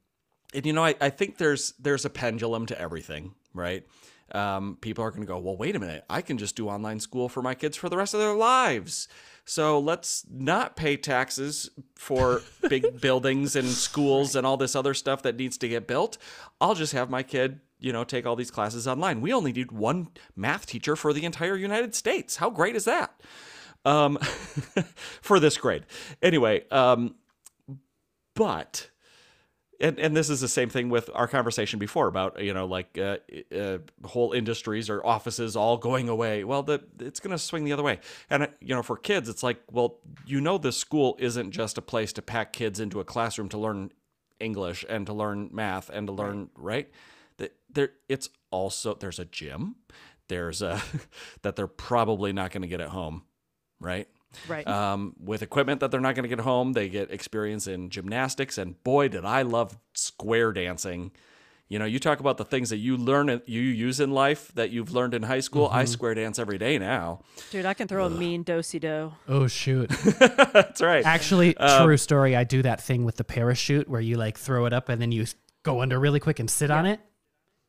and you know, I, I think there's there's a pendulum to everything, right? Um, people are going to go, well, wait a minute, I can just do online school for my kids for the rest of their lives. So let's not pay taxes for big buildings and schools and all this other stuff that needs to get built. I'll just have my kid, you know, take all these classes online. We only need one math teacher for the entire United States. How great is that? Um, for this grade. Anyway, um, but and and this is the same thing with our conversation before about you know like uh, uh, whole industries or offices all going away. Well, the it's going to swing the other way. And uh, you know, for kids, it's like, well, you know, this school isn't just a place to pack kids into a classroom to learn English and to learn math and to learn right. That there, it's also there's a gym. There's a that they're probably not going to get at home, right? Right. um, with equipment that they're not going to get home. They get experience in gymnastics, and boy, did I love square dancing You know, you talk about the things that you learn, you use in life that you've learned in high school. I square dance every day now. Dude, I can throw a mean dosey do. Oh shoot! That's right. Actually, true story. I do that thing with the parachute where you like throw it up and then you go under really quick and sit on it.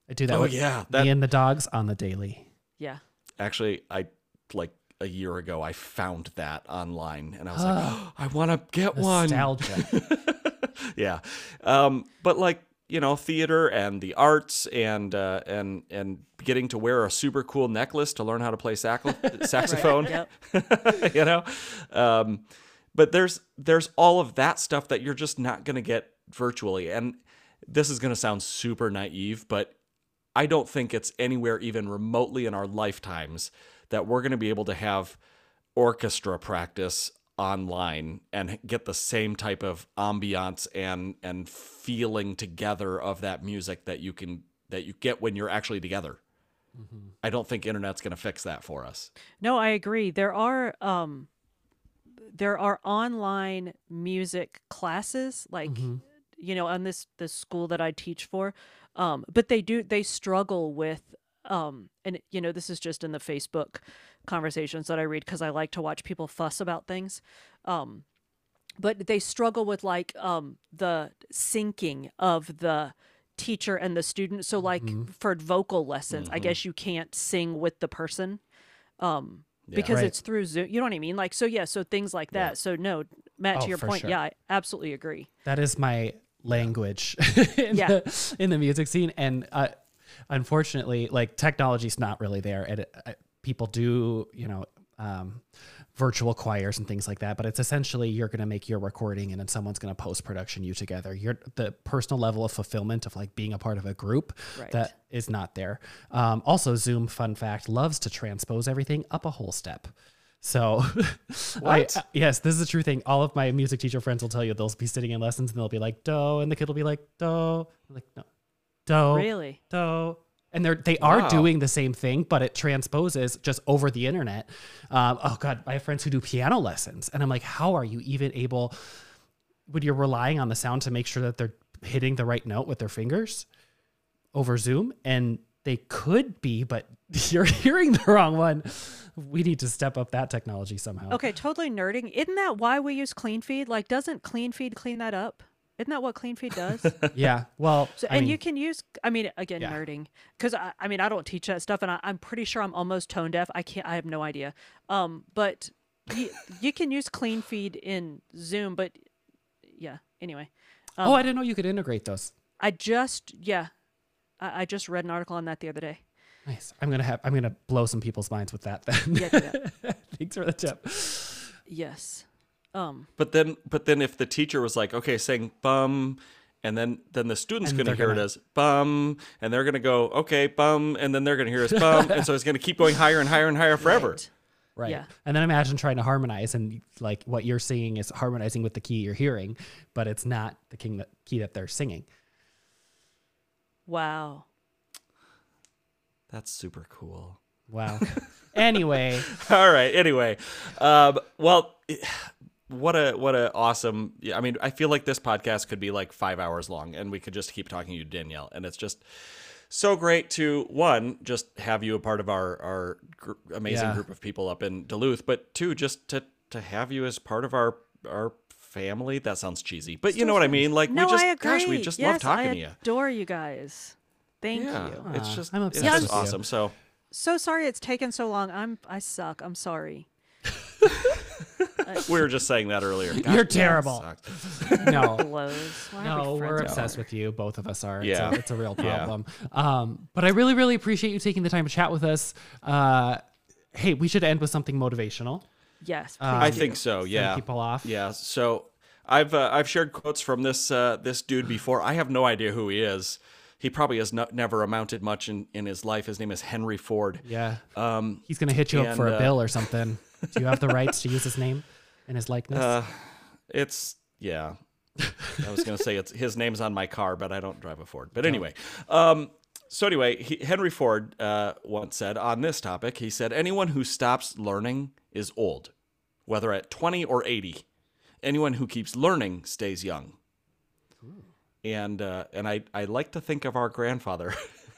I do that. Oh, with yeah, that- me and the dogs on the daily. Yeah. Actually, I like a year ago, I found that online, and I was like, oh, I want to get one. Nostalgia. yeah um but like you know theater and the arts and uh and and getting to wear a super cool necklace to learn how to play sax- saxophone you know um but there's there's all of that stuff that you're just not going to get virtually and this is going to sound super naive but i don't think it's anywhere even remotely in our lifetimes that we're going to be able to have orchestra practice online and get the same type of ambiance and and feeling together of that music that you can that you get when you're actually together. I don't think internet's going to fix that for us. No, I agree. There are um there are online music classes like you know on this this school that I teach for um but they do they struggle with um and you know this is just in the Facebook conversations that I read cuz I like to watch people fuss about things um but they struggle with like um the syncing of the teacher and the student so like for vocal lessons I guess you can't sing with the person um because Right. it's through Zoom. You know what I mean? Like so yeah, so things like that. So no, Matt Oh, to your point, sure. yeah, I absolutely agree. that is my language in, Yeah. the, in the music scene and uh, unfortunately like technology's not really there. And it, uh, people do you know um, virtual choirs and things like that but it's essentially you're going to make your recording and then someone's going to post production you together. You're the personal level of fulfillment of like being a part of a group Right. that is not there. Um, also zoom fun fact loves to transpose everything up a whole step. So, I, uh, yes, this is a true thing. All of my music teacher friends will tell you they'll be sitting in lessons and they'll be like do, and the kid will be like do, I'm like no, do, Really? do, and they're they are Wow. doing the same thing, but it transposes just over the internet. Um, oh god, I have friends who do piano lessons, and I'm like, how are you even able? When you're relying on the sound to make sure that they're hitting the right note with their fingers over Zoom, and they could be, but you're hearing the wrong one. We need to step up that technology somehow. Okay, totally nerding. Isn't that why we use Clean Feed? Like, doesn't Clean Feed clean that up? Isn't that what Clean Feed does? Yeah. Well, So, and mean, you can use, I mean, again, Yeah. nerding, because I, I mean, I don't teach that stuff, and I, I'm pretty sure I'm almost tone deaf. I can't, I have no idea. Um, but you, you can use Clean Feed in Zoom, but yeah. Anyway, oh, I didn't know you could integrate those. I just, yeah, I, I just read an article on that the other day. Nice. I'm gonna have. I'm gonna blow some people's minds with that. Then. Yeah, that. Thanks for the tip. yes. Um, But then but then if the teacher was like, "Okay, saying bum," and then then the student's And going to hear it gonna- as bum, and they're going to go, "Okay, bum," and then they're going to hear it as bum, and so it's going to keep going higher and higher and higher forever. right. Right. Yeah. And then imagine trying to harmonize, and like what you're seeing is harmonizing with the key you're hearing, but it's not the king that, key that they're singing. Wow. That's super cool. Wow. anyway, All right. Anyway, um, well, what a what a awesome. yeah, I mean, I feel like this podcast could be like five hours long, and we could just keep talking to you, Danielle, and it's just so great to one just have you a part of our our gr- amazing Yeah. group of people up in Duluth, but two just to to have you as part of our our family. That sounds cheesy, but you know what I mean. Like No, we just, I agree. gosh, we just yes, love talking I to you. adore you guys. Thank Yeah, you. it's just I'm it's obsessed just awesome. So So sorry it's taken so long. I'm I suck. I'm sorry. we were just saying that earlier. Gosh, You're terrible. sucks. no. Blows. We No, we're friends obsessed with you. Both of us are. It's, Yeah. a, it's a real Yeah. problem. Um, but I really, really appreciate you taking the time to chat with us. Uh, hey, we should end with something motivational. Yes. Uh, I think do. so. Send Yeah. people off. Yeah. So I've uh, I've shared quotes from this uh, this dude before. I have no idea who he is. He probably has no, never amounted much in, in his life. His name is Henry Ford. Yeah. Um, He's gonna hit you up for and, a uh, bill or something. Do you have the rights to use his name and his likeness? uh, it's yeah. I was gonna say it's his name's on my car, but I don't drive a Ford. But anyway, um, so anyway, he, Henry Ford uh, once said on this topic, he said, "Anyone who stops learning is old, whether at twenty or eighty. Anyone who keeps learning stays young." and uh, and I I like to think of our grandfather,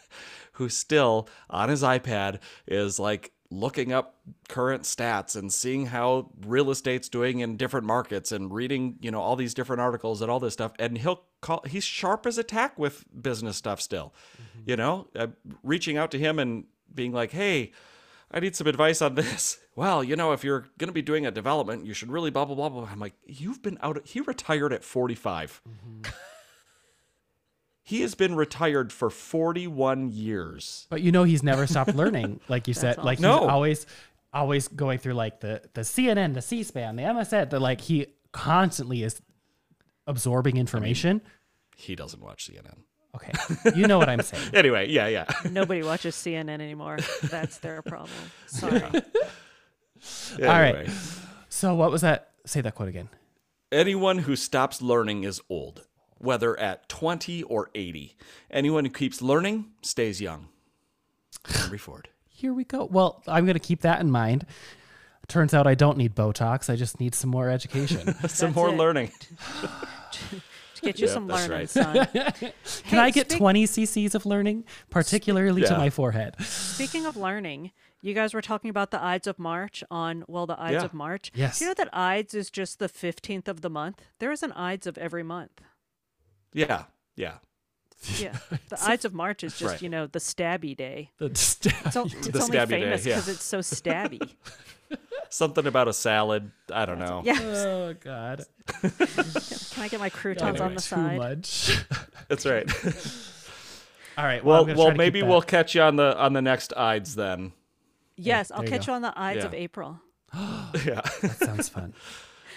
who still on his iPad is like looking up current stats and seeing how real estate's doing in different markets and reading you know all these different articles and all this stuff. And he'll call he's sharp as a tack with business stuff still you know? Uh, reaching out to him and being like hey i need some advice on this. Well you know if you're going to be doing a development you should really blah blah blah blah. I'm like you've been out he retired at 45 he has been retired for 41 years But you know he's never stopped learning, like you said. Like he's No. always always going through like the the CNN, the C-SPAN, the MSN, the like he constantly is absorbing information. he doesn't watch cnn Okay. You know what I'm saying. anyway yeah yeah Nobody watches CNN anymore. That's their problem. Sorry. All right. Anyway. So what was that? Say that quote again. Anyone who stops learning is old, whether at 20 or 80. Anyone who keeps learning stays young. Henry Ford. Here we go. Well, I'm going to keep that in mind. Turns out I don't need Botox. I just need some more education. Some more it. learning. To get you Yeah, some learning, right. son. Can I get speak- 20 cc's of learning, particularly to my forehead? Speaking of learning, you guys were talking about the Ides of March on well, the Ides Yeah. of March. Yes. Do you know that Ides is just the fifteenth of the month? There is an Ides of every month. Yeah, yeah. Yeah, the Ides of March is just Right. you know the stabby day. The stab- It's, o- it's The only stabby day, famous yeah. because it's so stabby. Something about a salad. I don't know. yeah. oh God. Can I get my croutons on the Too side? much. That's right. All right. Well, well, well, try to keep maybe we'll catch you on the on the next Ides then. Yes, I'll there you catch go. you on the Ides Yeah. of April. Yeah. That sounds fun.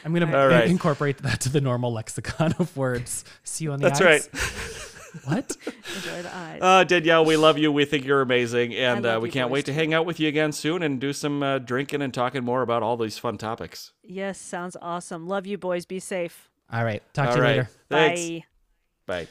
I'm gonna All right. incorporate that to the normal lexicon of words. See you on the That's ice. right. What? Enjoy the Ides. Uh, Danielle, we love you. We think you're amazing, and uh, we can't boys wait to hang out with you again soon and do some uh, drinking and talking more about all these fun topics. yes, sounds awesome. Love you, boys. Be safe. All right. Talk All to you later. Thanks. Bye. Bye.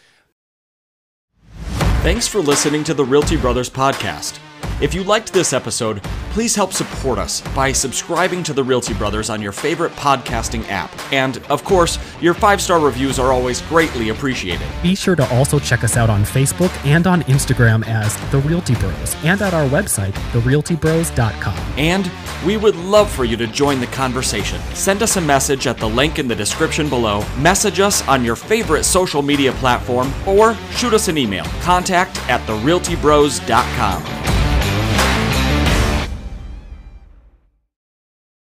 Thanks for listening to the Realty Brothers podcast. If you liked this episode, please help support us by subscribing to the Realty Brothers on your favorite podcasting app. And, of course, your five star reviews are always greatly appreciated. Be sure to also check us out on Facebook and on Instagram as The Realty Bros and at our website, therealtybros.com. And we would love for you to join the conversation. Send us a message at the link in the description below, message us on your favorite social media platform, or shoot us an email. Contact at therealtybros.com.